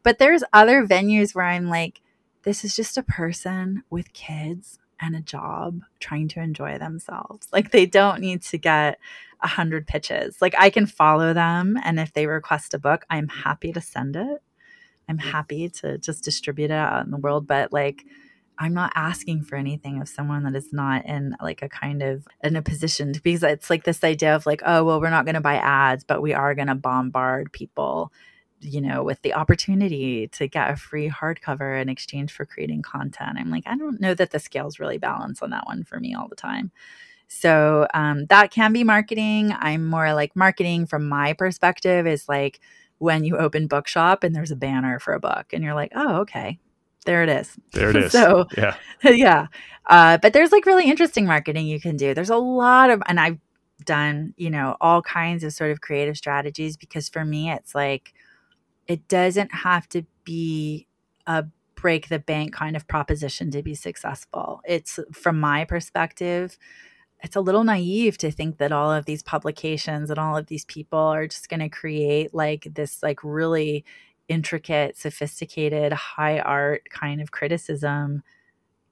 But there's other venues where I'm like, this is just a person with kids and a job trying to enjoy themselves. Like they don't need to get a hundred pitches. Like I can follow them and if they request a book, I'm happy to send it. I'm happy to just distribute it out in the world. But like I'm not asking for anything of someone that is not in like a kind of in a position to, because it's like this idea of like, oh, well, we're not going to buy ads, but we are going to bombard people, you know, with the opportunity to get a free hardcover in exchange for creating content. I'm like, I don't know that the scales really balance on that one for me all the time. So um, that can be marketing. I'm more like marketing from my perspective is like when you open bookshop and there's a banner for a book and you're like, oh, okay, there it is. There it [LAUGHS] is. so yeah, [LAUGHS] yeah. Uh, but there's like really interesting marketing you can do. There's a lot of, and I've done, you know, all kinds of sort of creative strategies because for me, it's like it doesn't have to be a break the bank kind of proposition to be successful. It's from my perspective, it's a little naive to think that all of these publications and all of these people are just going to create like this like really intricate, sophisticated, high art kind of criticism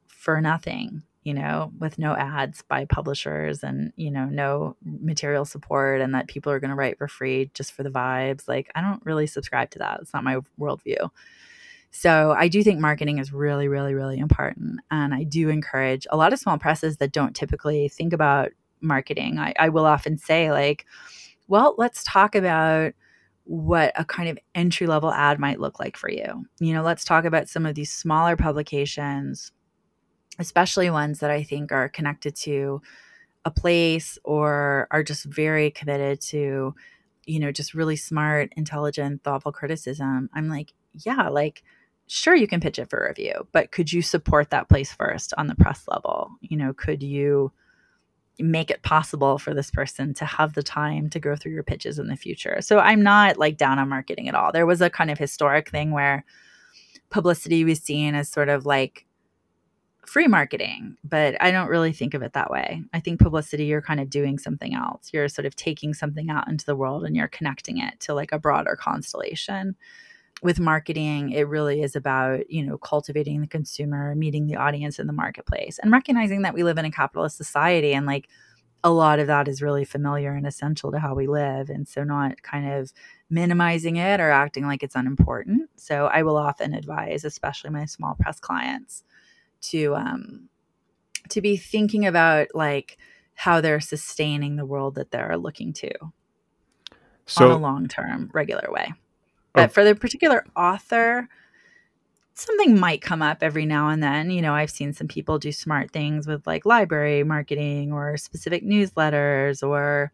for nothing, you know, with no ads by publishers and, you know, no material support and that people are going to write for free just for the vibes. Like, I don't really subscribe to that. It's not my worldview. So I do think marketing is really, really, really important. And I do encourage a lot of small presses that don't typically think about marketing. I, I will often say, like, well, let's talk about what a kind of entry level ad might look like for you. You know, let's talk about some of these smaller publications, especially ones that I think are connected to a place or are just very committed to, you know, just really smart, intelligent, thoughtful criticism. I'm like, yeah, like, sure, you can pitch it for review, but could you support that place first on the press level? You know, could you? make it possible for this person to have the time to go through your pitches in the future. So I'm not like down on marketing at all. There was a kind of historic thing where publicity was seen as sort of like free marketing, but I don't really think of it that way. I think publicity, you're kind of doing something else. You're sort of taking something out into the world and you're connecting it to like a broader constellation with marketing it really is about you know cultivating the consumer meeting the audience in the marketplace and recognizing that we live in a capitalist society and like a lot of that is really familiar and essential to how we live and so not kind of minimizing it or acting like it's unimportant so i will often advise especially my small press clients to um to be thinking about like how they're sustaining the world that they're looking to so, on a long term regular way but oh. for the particular author, something might come up every now and then. You know, I've seen some people do smart things with like library marketing or specific newsletters or,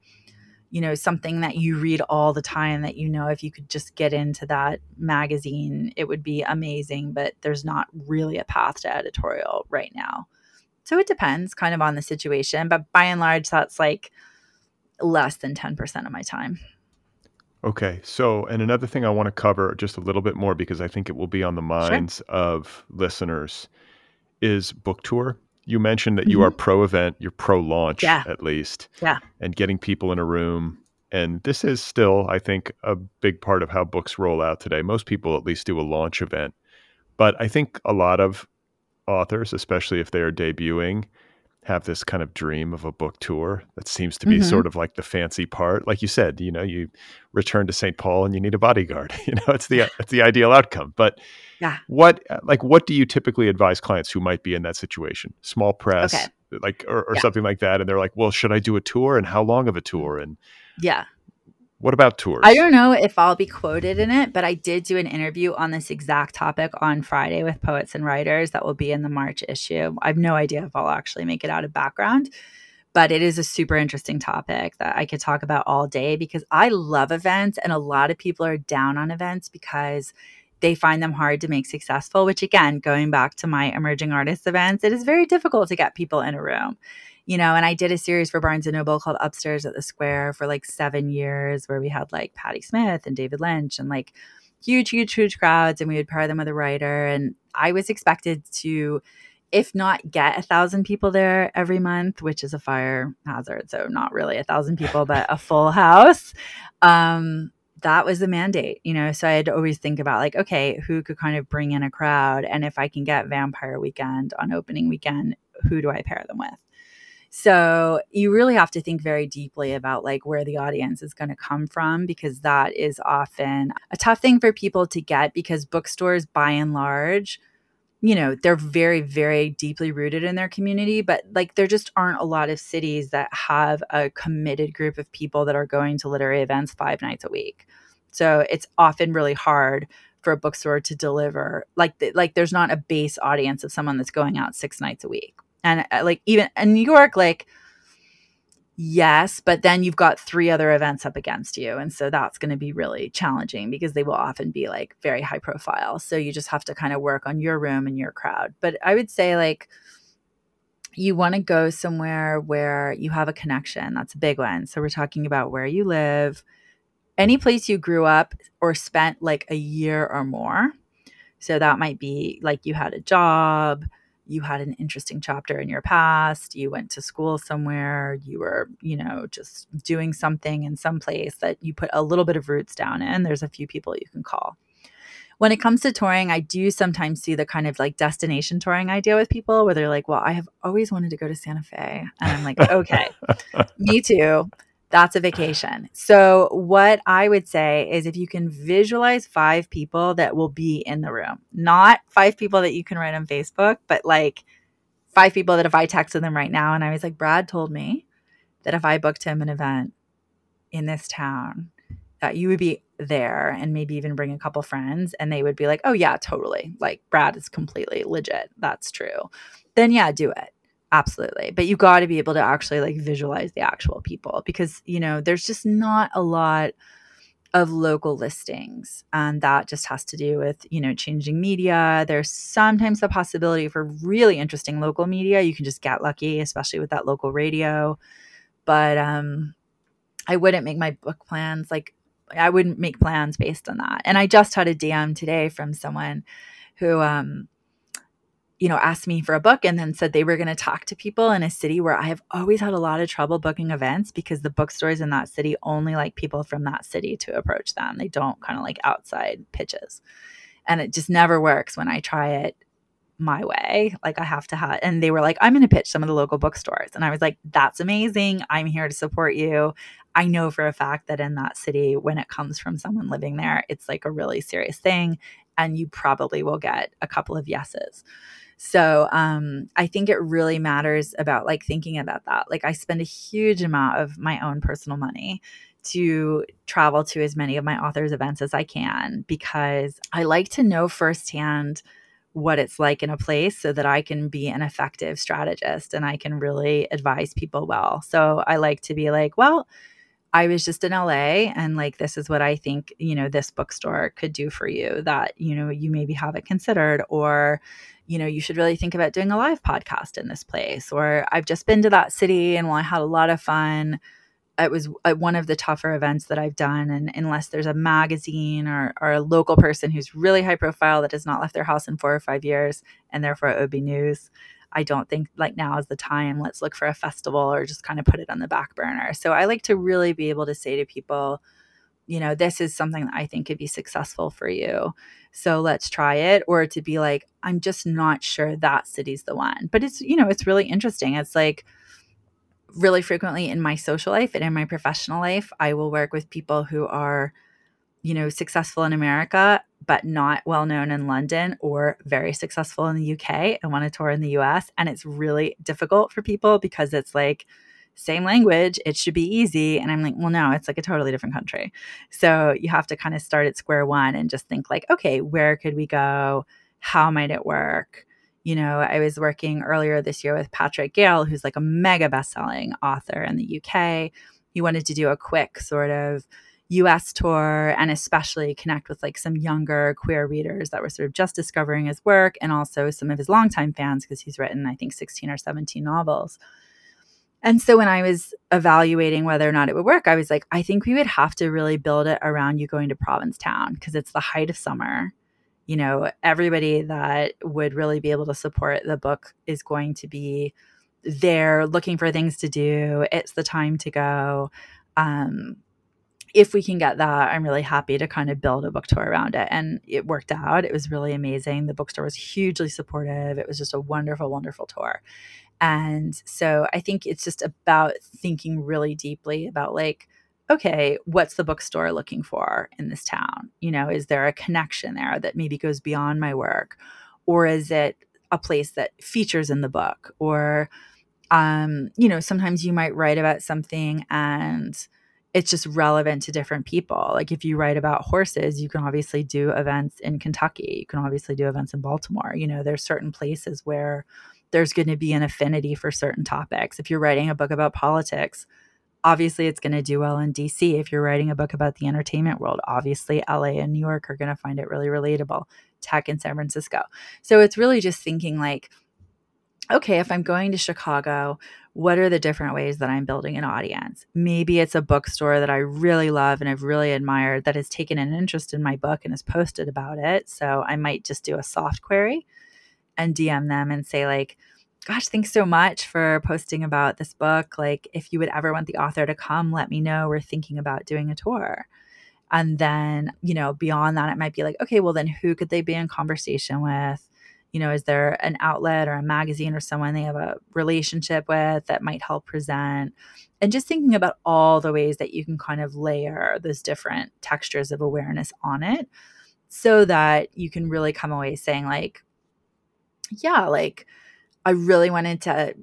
you know, something that you read all the time that you know if you could just get into that magazine, it would be amazing. But there's not really a path to editorial right now. So it depends kind of on the situation. But by and large, that's like less than 10% of my time. Okay. So, and another thing I want to cover just a little bit more because I think it will be on the minds sure. of listeners is book tour. You mentioned that mm-hmm. you are pro event, you're pro launch yeah. at least. Yeah. And getting people in a room. And this is still, I think, a big part of how books roll out today. Most people at least do a launch event. But I think a lot of authors, especially if they are debuting, have this kind of dream of a book tour that seems to be mm-hmm. sort of like the fancy part. Like you said you know you return to st paul and you need a bodyguard. [LAUGHS] You know it's the it's the ideal outcome. But yeah. what like what do you typically advise clients who might be in that situation? Small press okay. like or, or yeah. something like that and they're like well should i do a tour and how long of a tour? And yeah what about tours? I don't know if I'll be quoted in it, but I did do an interview on this exact topic on Friday with poets and writers that will be in the March issue. I have no idea if I'll actually make it out of background, but it is a super interesting topic that I could talk about all day because I love events and a lot of people are down on events because they find them hard to make successful, which again, going back to my emerging artists events, it is very difficult to get people in a room you know, and I did a series for Barnes and Noble called Upstairs at the Square for like seven years, where we had like Patti Smith and David Lynch and like huge, huge, huge crowds, and we would pair them with a writer. And I was expected to, if not get a thousand people there every month, which is a fire hazard, so not really a thousand [LAUGHS] people, but a full house. Um, that was the mandate, you know. So I had to always think about like, okay, who could kind of bring in a crowd, and if I can get Vampire Weekend on opening weekend, who do I pair them with? So you really have to think very deeply about like where the audience is going to come from because that is often a tough thing for people to get because bookstores by and large you know they're very very deeply rooted in their community but like there just aren't a lot of cities that have a committed group of people that are going to literary events 5 nights a week. So it's often really hard for a bookstore to deliver like like there's not a base audience of someone that's going out 6 nights a week and uh, like even in New York, like Yes, but then you've got three other events up against you. And so that's going to be really challenging because they will often be like very high profile. So you just have to kind of work on your room and your crowd. But I would say, like, you want to go somewhere where you have a connection. That's a big one. So we're talking about where you live, any place you grew up or spent like a year or more. So that might be like you had a job, you had an interesting chapter in your past, you went to school somewhere, you were, you know, just doing something in some place that you put a little bit of roots down in. There's a few people you can call. When it comes to touring, I do sometimes see the kind of like destination touring idea with people where they're like, well, I have always wanted to go to Santa Fe. And I'm like, [LAUGHS] okay, me too. That's a vacation. So, what I would say is if you can visualize five people that will be in the room, not five people that you can write on Facebook, but like five people that if I texted them right now and I was like, Brad told me that if I booked him an event in this town, that you would be there and maybe even bring a couple friends and they would be like, oh, yeah, totally. Like, Brad is completely legit. That's true. Then, yeah, do it absolutely. But you got to be able to actually like visualize the actual people because you know there's just not a lot of local listings and that just has to do with you know changing media. There's sometimes the possibility for really interesting local media. You can just get lucky especially with that local radio. But um i wouldn't make my book plans like i wouldn't make plans based on that. And i just had a dm today from someone who um you know, asked me for a book and then said they were going to talk to people in a city where I have always had a lot of trouble booking events because the bookstores in that city only like people from that city to approach them. They don't kind of like outside pitches. And it just never works when I try it my way. Like I have to have, and they were like, I'm going to pitch some of the local bookstores. And I was like, that's amazing. I'm here to support you. I know for a fact that in that city, when it comes from someone living there, it's like a really serious thing. And you probably will get a couple of yeses. So um, I think it really matters about like thinking about that. Like I spend a huge amount of my own personal money to travel to as many of my authors' events as I can because I like to know firsthand what it's like in a place so that I can be an effective strategist and I can really advise people well. So I like to be like, well, I was just in LA and like this is what I think, you know, this bookstore could do for you that, you know, you maybe haven't considered or you know, you should really think about doing a live podcast in this place or I've just been to that city and while I had a lot of fun, it was uh, one of the tougher events that I've done. And unless there's a magazine or, or a local person who's really high profile that has not left their house in four or five years and therefore it would be news, I don't think like now is the time. Let's look for a festival or just kind of put it on the back burner. So I like to really be able to say to people, you know, this is something that I think could be successful for you. So let's try it. Or to be like, I'm just not sure that city's the one. But it's, you know, it's really interesting. It's like, really frequently in my social life and in my professional life, I will work with people who are you know, successful in America, but not well known in London or very successful in the UK and want to tour in the US. And it's really difficult for people because it's like, same language, it should be easy. And I'm like, well, no, it's like a totally different country. So you have to kind of start at square one and just think, like, okay, where could we go? How might it work? You know, I was working earlier this year with Patrick Gale, who's like a mega best selling author in the UK. He wanted to do a quick sort of US tour and especially connect with like some younger queer readers that were sort of just discovering his work and also some of his longtime fans because he's written, I think, 16 or 17 novels. And so when I was evaluating whether or not it would work, I was like, I think we would have to really build it around you going to Provincetown because it's the height of summer. You know, everybody that would really be able to support the book is going to be there looking for things to do. It's the time to go. Um, if we can get that, I'm really happy to kind of build a book tour around it. And it worked out. It was really amazing. The bookstore was hugely supportive. It was just a wonderful, wonderful tour. And so I think it's just about thinking really deeply about like, okay, what's the bookstore looking for in this town? You know, is there a connection there that maybe goes beyond my work? Or is it a place that features in the book? Or, um, you know, sometimes you might write about something and it's just relevant to different people. Like if you write about horses, you can obviously do events in Kentucky. You can obviously do events in Baltimore. You know, there's certain places where there's going to be an affinity for certain topics. If you're writing a book about politics, obviously it's going to do well in DC. If you're writing a book about the entertainment world, obviously LA and New York are going to find it really relatable, tech in San Francisco. So it's really just thinking like, okay, if I'm going to Chicago, what are the different ways that I'm building an audience? Maybe it's a bookstore that I really love and I've really admired that has taken an interest in my book and has posted about it. So I might just do a soft query and DM them and say, like, gosh, thanks so much for posting about this book. Like, if you would ever want the author to come, let me know. We're thinking about doing a tour. And then, you know, beyond that, it might be like, okay, well, then who could they be in conversation with? You know, is there an outlet or a magazine or someone they have a relationship with that might help present? And just thinking about all the ways that you can kind of layer those different textures of awareness on it so that you can really come away saying, like, yeah, like, I really wanted to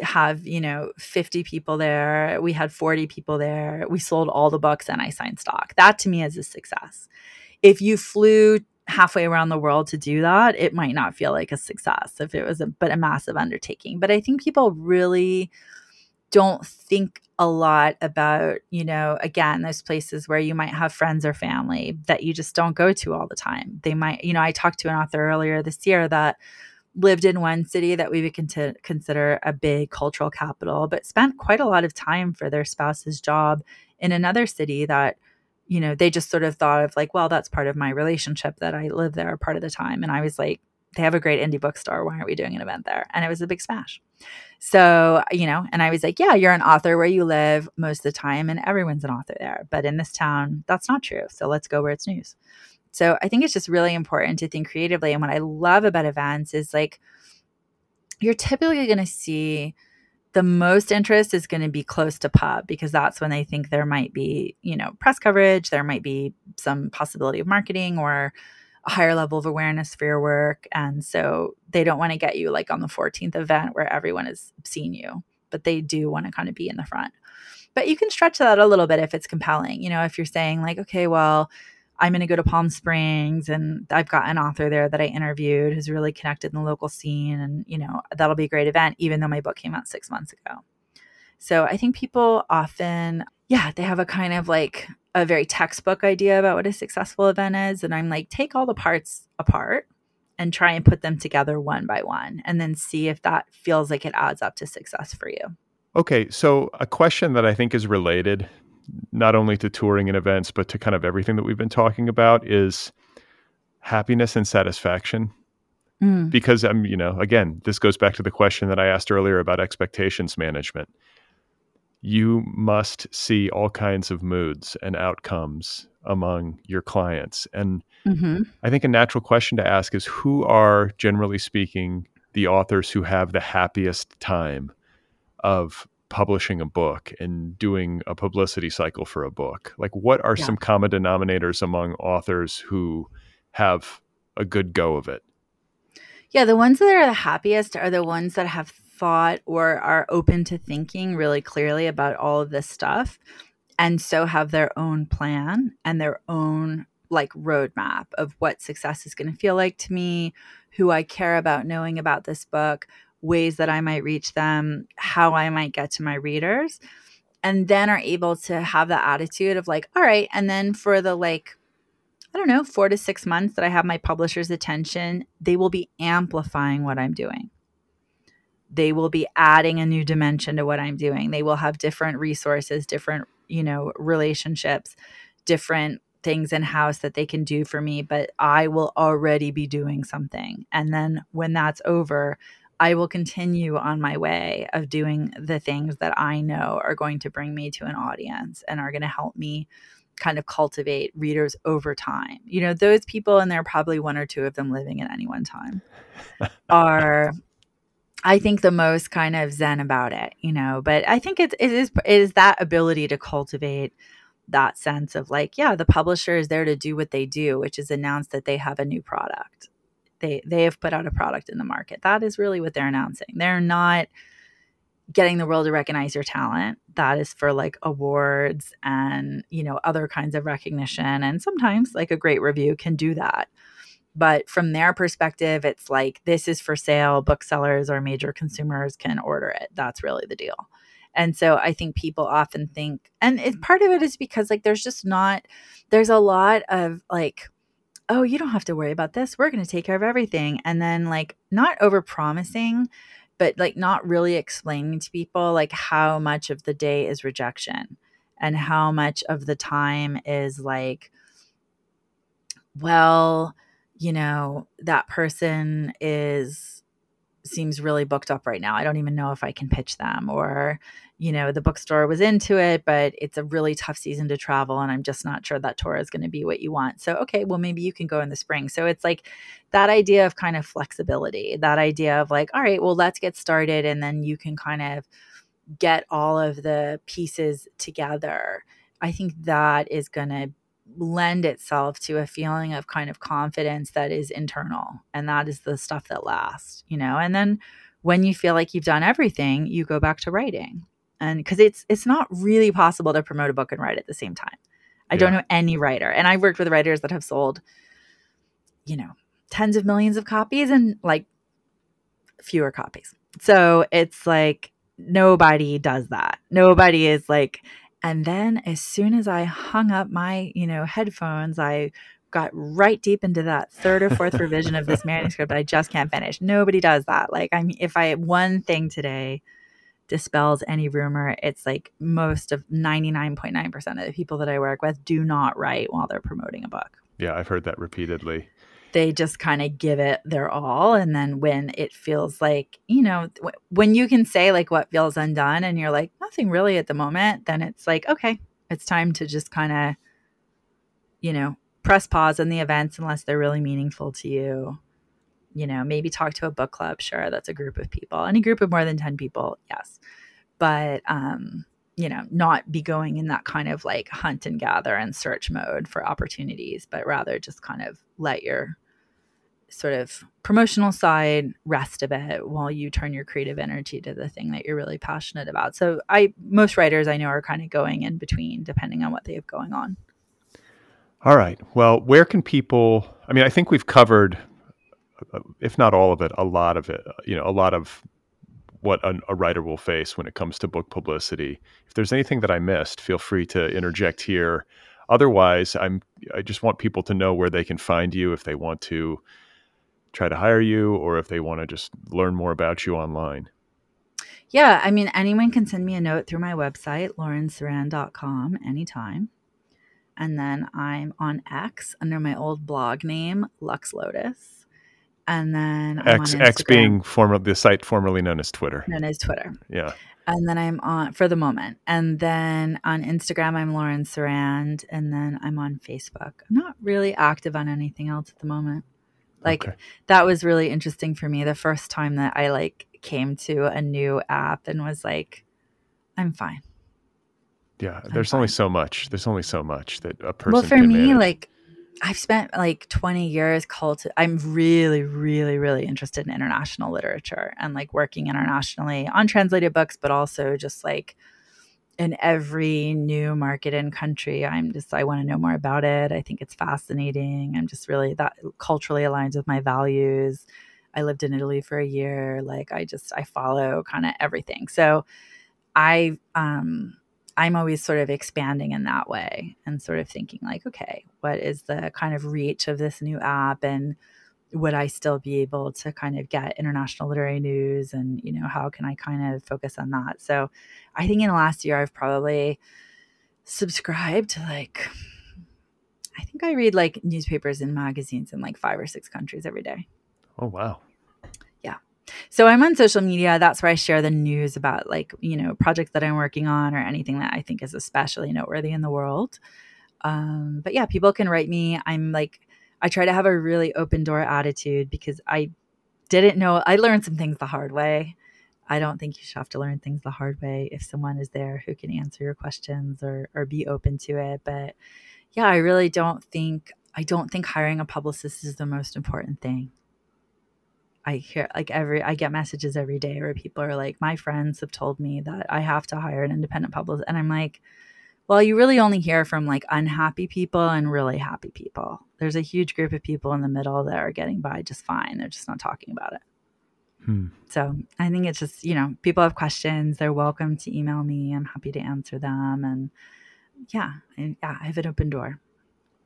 have, you know, 50 people there. We had 40 people there. We sold all the books and I signed stock. That to me is a success. If you flew halfway around the world to do that, it might not feel like a success if it was a but a massive undertaking. But I think people really don't think a lot about, you know, again, those places where you might have friends or family that you just don't go to all the time. They might, you know, I talked to an author earlier this year that lived in one city that we would con- consider a big cultural capital, but spent quite a lot of time for their spouse's job in another city that, you know, they just sort of thought of like, well, that's part of my relationship that I live there part of the time. And I was like, they have a great indie bookstore. Why aren't we doing an event there? And it was a big smash. So, you know, and I was like, yeah, you're an author where you live most of the time, and everyone's an author there. But in this town, that's not true. So let's go where it's news. So I think it's just really important to think creatively. And what I love about events is like you're typically going to see the most interest is going to be close to pub because that's when they think there might be, you know, press coverage, there might be some possibility of marketing or a higher level of awareness for your work. And so they don't want to get you like on the 14th event where everyone has seen you, but they do want to kind of be in the front. But you can stretch that a little bit if it's compelling. You know, if you're saying like, okay, well, I'm going to go to Palm Springs and I've got an author there that I interviewed who's really connected in the local scene. And, you know, that'll be a great event, even though my book came out six months ago. So I think people often, yeah, they have a kind of like a very textbook idea about what a successful event is. And I'm like, take all the parts apart and try and put them together one by one and then see if that feels like it adds up to success for you. Okay. So a question that I think is related not only to touring and events, but to kind of everything that we've been talking about is happiness and satisfaction. Mm. Because I'm, you know, again, this goes back to the question that I asked earlier about expectations management. You must see all kinds of moods and outcomes among your clients. And mm-hmm. I think a natural question to ask is who are, generally speaking, the authors who have the happiest time of publishing a book and doing a publicity cycle for a book? Like, what are yeah. some common denominators among authors who have a good go of it? Yeah, the ones that are the happiest are the ones that have thought or are open to thinking really clearly about all of this stuff and so have their own plan and their own like roadmap of what success is going to feel like to me, who I care about knowing about this book, ways that I might reach them, how I might get to my readers, and then are able to have the attitude of like, all right, and then for the like, I don't know, four to six months that I have my publisher's attention, they will be amplifying what I'm doing. They will be adding a new dimension to what I'm doing. They will have different resources, different, you know, relationships, different things in house that they can do for me, but I will already be doing something. And then when that's over, I will continue on my way of doing the things that I know are going to bring me to an audience and are going to help me kind of cultivate readers over time. You know, those people, and there are probably one or two of them living at any one time, are I think the most kind of zen about it, you know. But I think it, is it is that ability to cultivate that sense of like, yeah, the publisher is there to do what they do, which is announce that they have a new product they they have put out a product in the market. That is really what they're announcing. They're not getting the world to recognize your talent. That is for like awards and, you know, other kinds of recognition and sometimes like a great review can do that. But from their perspective, it's like this is for sale, booksellers or major consumers can order it. That's really the deal. And so I think people often think, and it, part of it is because like there's just not, there's a lot of like, oh, you don't have to worry about this. We're going to take care of everything. And then like not over promising, but like not really explaining to people like how much of the day is rejection and how much of the time is like, well, you know, that person is seems really booked up right now. I don't even know if I can pitch them or you know, the bookstore was into it, but it's a really tough season to travel and I'm just not sure that tour is going to be what you want. So, okay, well maybe you can go in the spring. So it's like that idea of kind of flexibility, that idea of like, all right, well let's get started and then you can kind of get all of the pieces together. I think that is going to lend itself to a feeling of kind of confidence that is internal and that is the stuff that lasts you know and then when you feel like you've done everything you go back to writing and because it's it's not really possible to promote a book and write at the same time i yeah. don't know any writer and i've worked with writers that have sold you know tens of millions of copies and like fewer copies so it's like nobody does that nobody is like and then as soon as I hung up my, you know, headphones, I got right deep into that third or fourth revision of this [LAUGHS] manuscript I just can't finish. Nobody does that. Like I mean if I one thing today dispels any rumor, it's like most of 99.9% of the people that I work with do not write while they're promoting a book. Yeah, I've heard that repeatedly. They just kind of give it their all and then when it feels like you know w- when you can say like what feels undone and you're like nothing really at the moment then it's like okay it's time to just kind of you know press pause on the events unless they're really meaningful to you you know maybe talk to a book club sure that's a group of people any group of more than 10 people yes but um you know, not be going in that kind of like hunt and gather and search mode for opportunities, but rather just kind of let your sort of promotional side rest a bit while you turn your creative energy to the thing that you're really passionate about. So I most writers I know are kind of going in between depending on what they have going on. All right. Well, where can people I mean, I think we've covered Uh, if not all of it, a lot of it, uh, you know, a lot of what a, a writer will face when it comes to book publicity. If there's anything that I missed, feel free to interject here. Otherwise, I'm I just want people to know where they can find you if they want to try to hire you or if they want to just learn more about you online? Yeah, I mean, anyone can send me a note through my website, laurencerand.com, anytime. And then I'm on X under my old blog name, Lux Lotus. And then X, X being former, the site formerly known as Twitter. Known as Twitter. Yeah. And then I'm on for the moment. And then on Instagram, I'm Lauren Cerand. And then I'm on Facebook. I'm not really active on anything else at the moment. Like okay. that was really interesting for me the first time that I like came to a new app and was like, I'm fine. Yeah, I'm there's fine. only so much. There's only so much that a person. Well, for me, manage. like I've spent like 20 years cult. I'm really, really, really interested in international literature and like working internationally on translated books, but also just like in every new market and country. I'm just, I want to know more about it. I think it's fascinating. I'm just really that culturally aligns with my values. I lived in Italy for a year. Like I just, I follow kind of everything. So I, um, I'm always sort of expanding in that way and sort of thinking like, okay, what is the kind of reach of this new app and would I still be able to kind of get international literary news and, you know, how can I kind of focus on that? So I think in the last year, I've probably subscribed to like, I think I read like newspapers and magazines in like five or six countries every day. Oh, wow. So I'm on social media. That's where I share the news about like, you know, projects that I'm working on or anything that I think is especially noteworthy in the world. Um, but yeah, people can write me. I'm like, I try to have a really open door attitude because I didn't know, I learned some things the hard way. I don't think you should have to learn things the hard way if someone is there who can answer your questions or, or be open to it. But yeah, I really don't think, I don't think hiring a publicist is the most important thing. I hear like every I get messages every day where people are like, my friends have told me that I have to hire an independent publicist, and I'm like, well, you really only hear from like unhappy people and really happy people. There's a huge group of people in the middle that are getting by just fine. They're just not talking about it. Hmm. So I think it's just, you know, people have questions. They're welcome to email me. I'm happy to answer them. And yeah, I, yeah, I have an open door.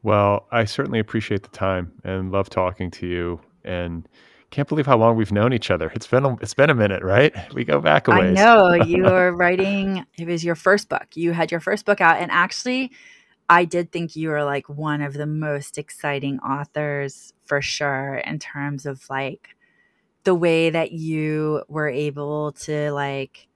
Well, I certainly appreciate the time and love talking to you. And can't believe how long we've known each other. It's been a, it's been a minute, right? We go back a ways. I know [LAUGHS] you were writing. It was your first book. You had your first book out, and actually, I did think you were like one of the most exciting authors for sure in terms of like the way that you were able to like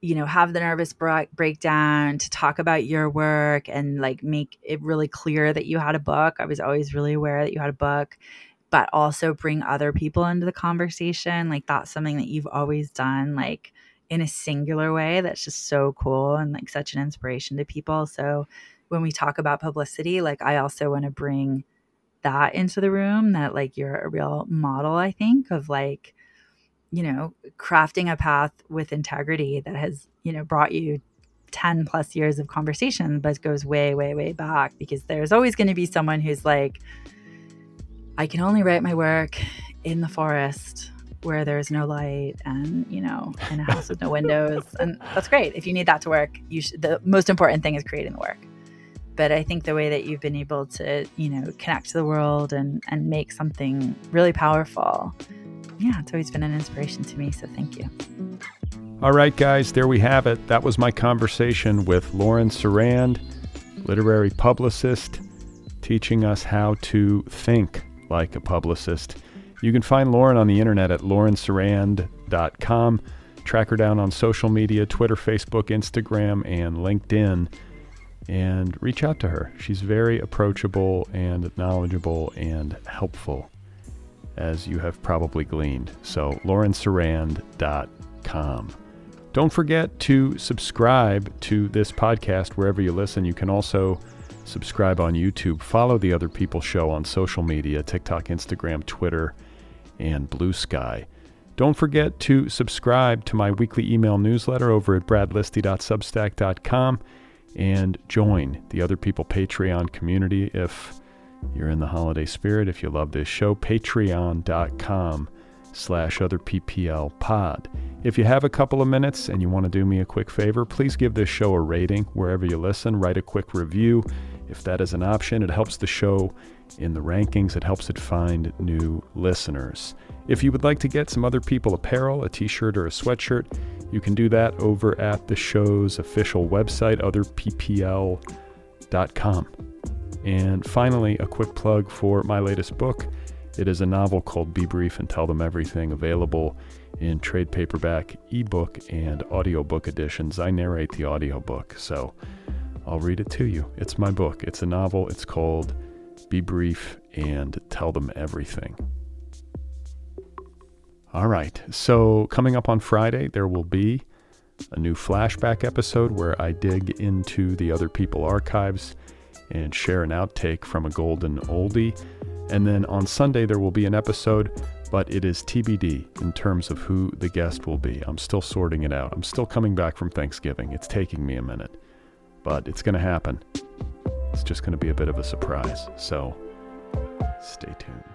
you know have the nervous breakdown to talk about your work and like make it really clear that you had a book i was always really aware that you had a book but also bring other people into the conversation like that's something that you've always done like in a singular way that's just so cool and like such an inspiration to people. So when we talk about publicity like i also want to bring that into the room that like you're a real model i think of like you know crafting a path with integrity that has you know brought you 10 plus years of conversation but goes way way way back because there's always going to be someone who's like i can only write my work in the forest where there's no light and you know in a house with no windows and that's great if you need that to work you should the most important thing is creating the work but I think the way that you've been able to, you know, connect to the world and and make something really powerful, yeah, it's always been an inspiration to me. So thank you. All right, guys, there we have it. That was my conversation with Lauren Cerand, literary publicist, teaching us how to think like a publicist. You can find Lauren on the internet at laurencerand.com. Track her down on social media Twitter, Facebook, Instagram, and LinkedIn and reach out to her. She's very approachable and knowledgeable and helpful, as you have probably gleaned. So, laurencerand.com. Don't forget to subscribe to this podcast wherever you listen. You can also subscribe on YouTube. Follow the Other People Show on social media TikTok, Instagram, Twitter, and Bluesky. Don't forget to subscribe to my weekly email newsletter over at bradlisti.substack.com and join the Other People Patreon community if you're in the holiday spirit. If you love this show, patreon.com slash other PPL pod. If you have a couple of minutes and you want to do me a quick favor, please give this show a rating wherever you listen. Write a quick review. If that is an option, it helps the show in the rankings. It helps it find new listeners. If you would like to get some other people apparel, a t shirt or a sweatshirt, you can do that over at the show's official website, otherppl.com. And finally, a quick plug for my latest book. It is a novel called Be Brief and Tell Them Everything, available in trade paperback, ebook, and audiobook editions. I narrate the audiobook, so I'll read it to you. It's my book. It's a novel. It's called Be Brief and Tell Them Everything. All right. So, coming up on Friday, there will be a new flashback episode where I dig into the Other People archives and share an outtake from a golden oldie. And then on Sunday, there will be an episode, but it is TBD in terms of who the guest will be. I'm still sorting it out. I'm still coming back from Thanksgiving. It's taking me a minute, but it's going to happen. It's just going to be a bit of a surprise. So, stay tuned.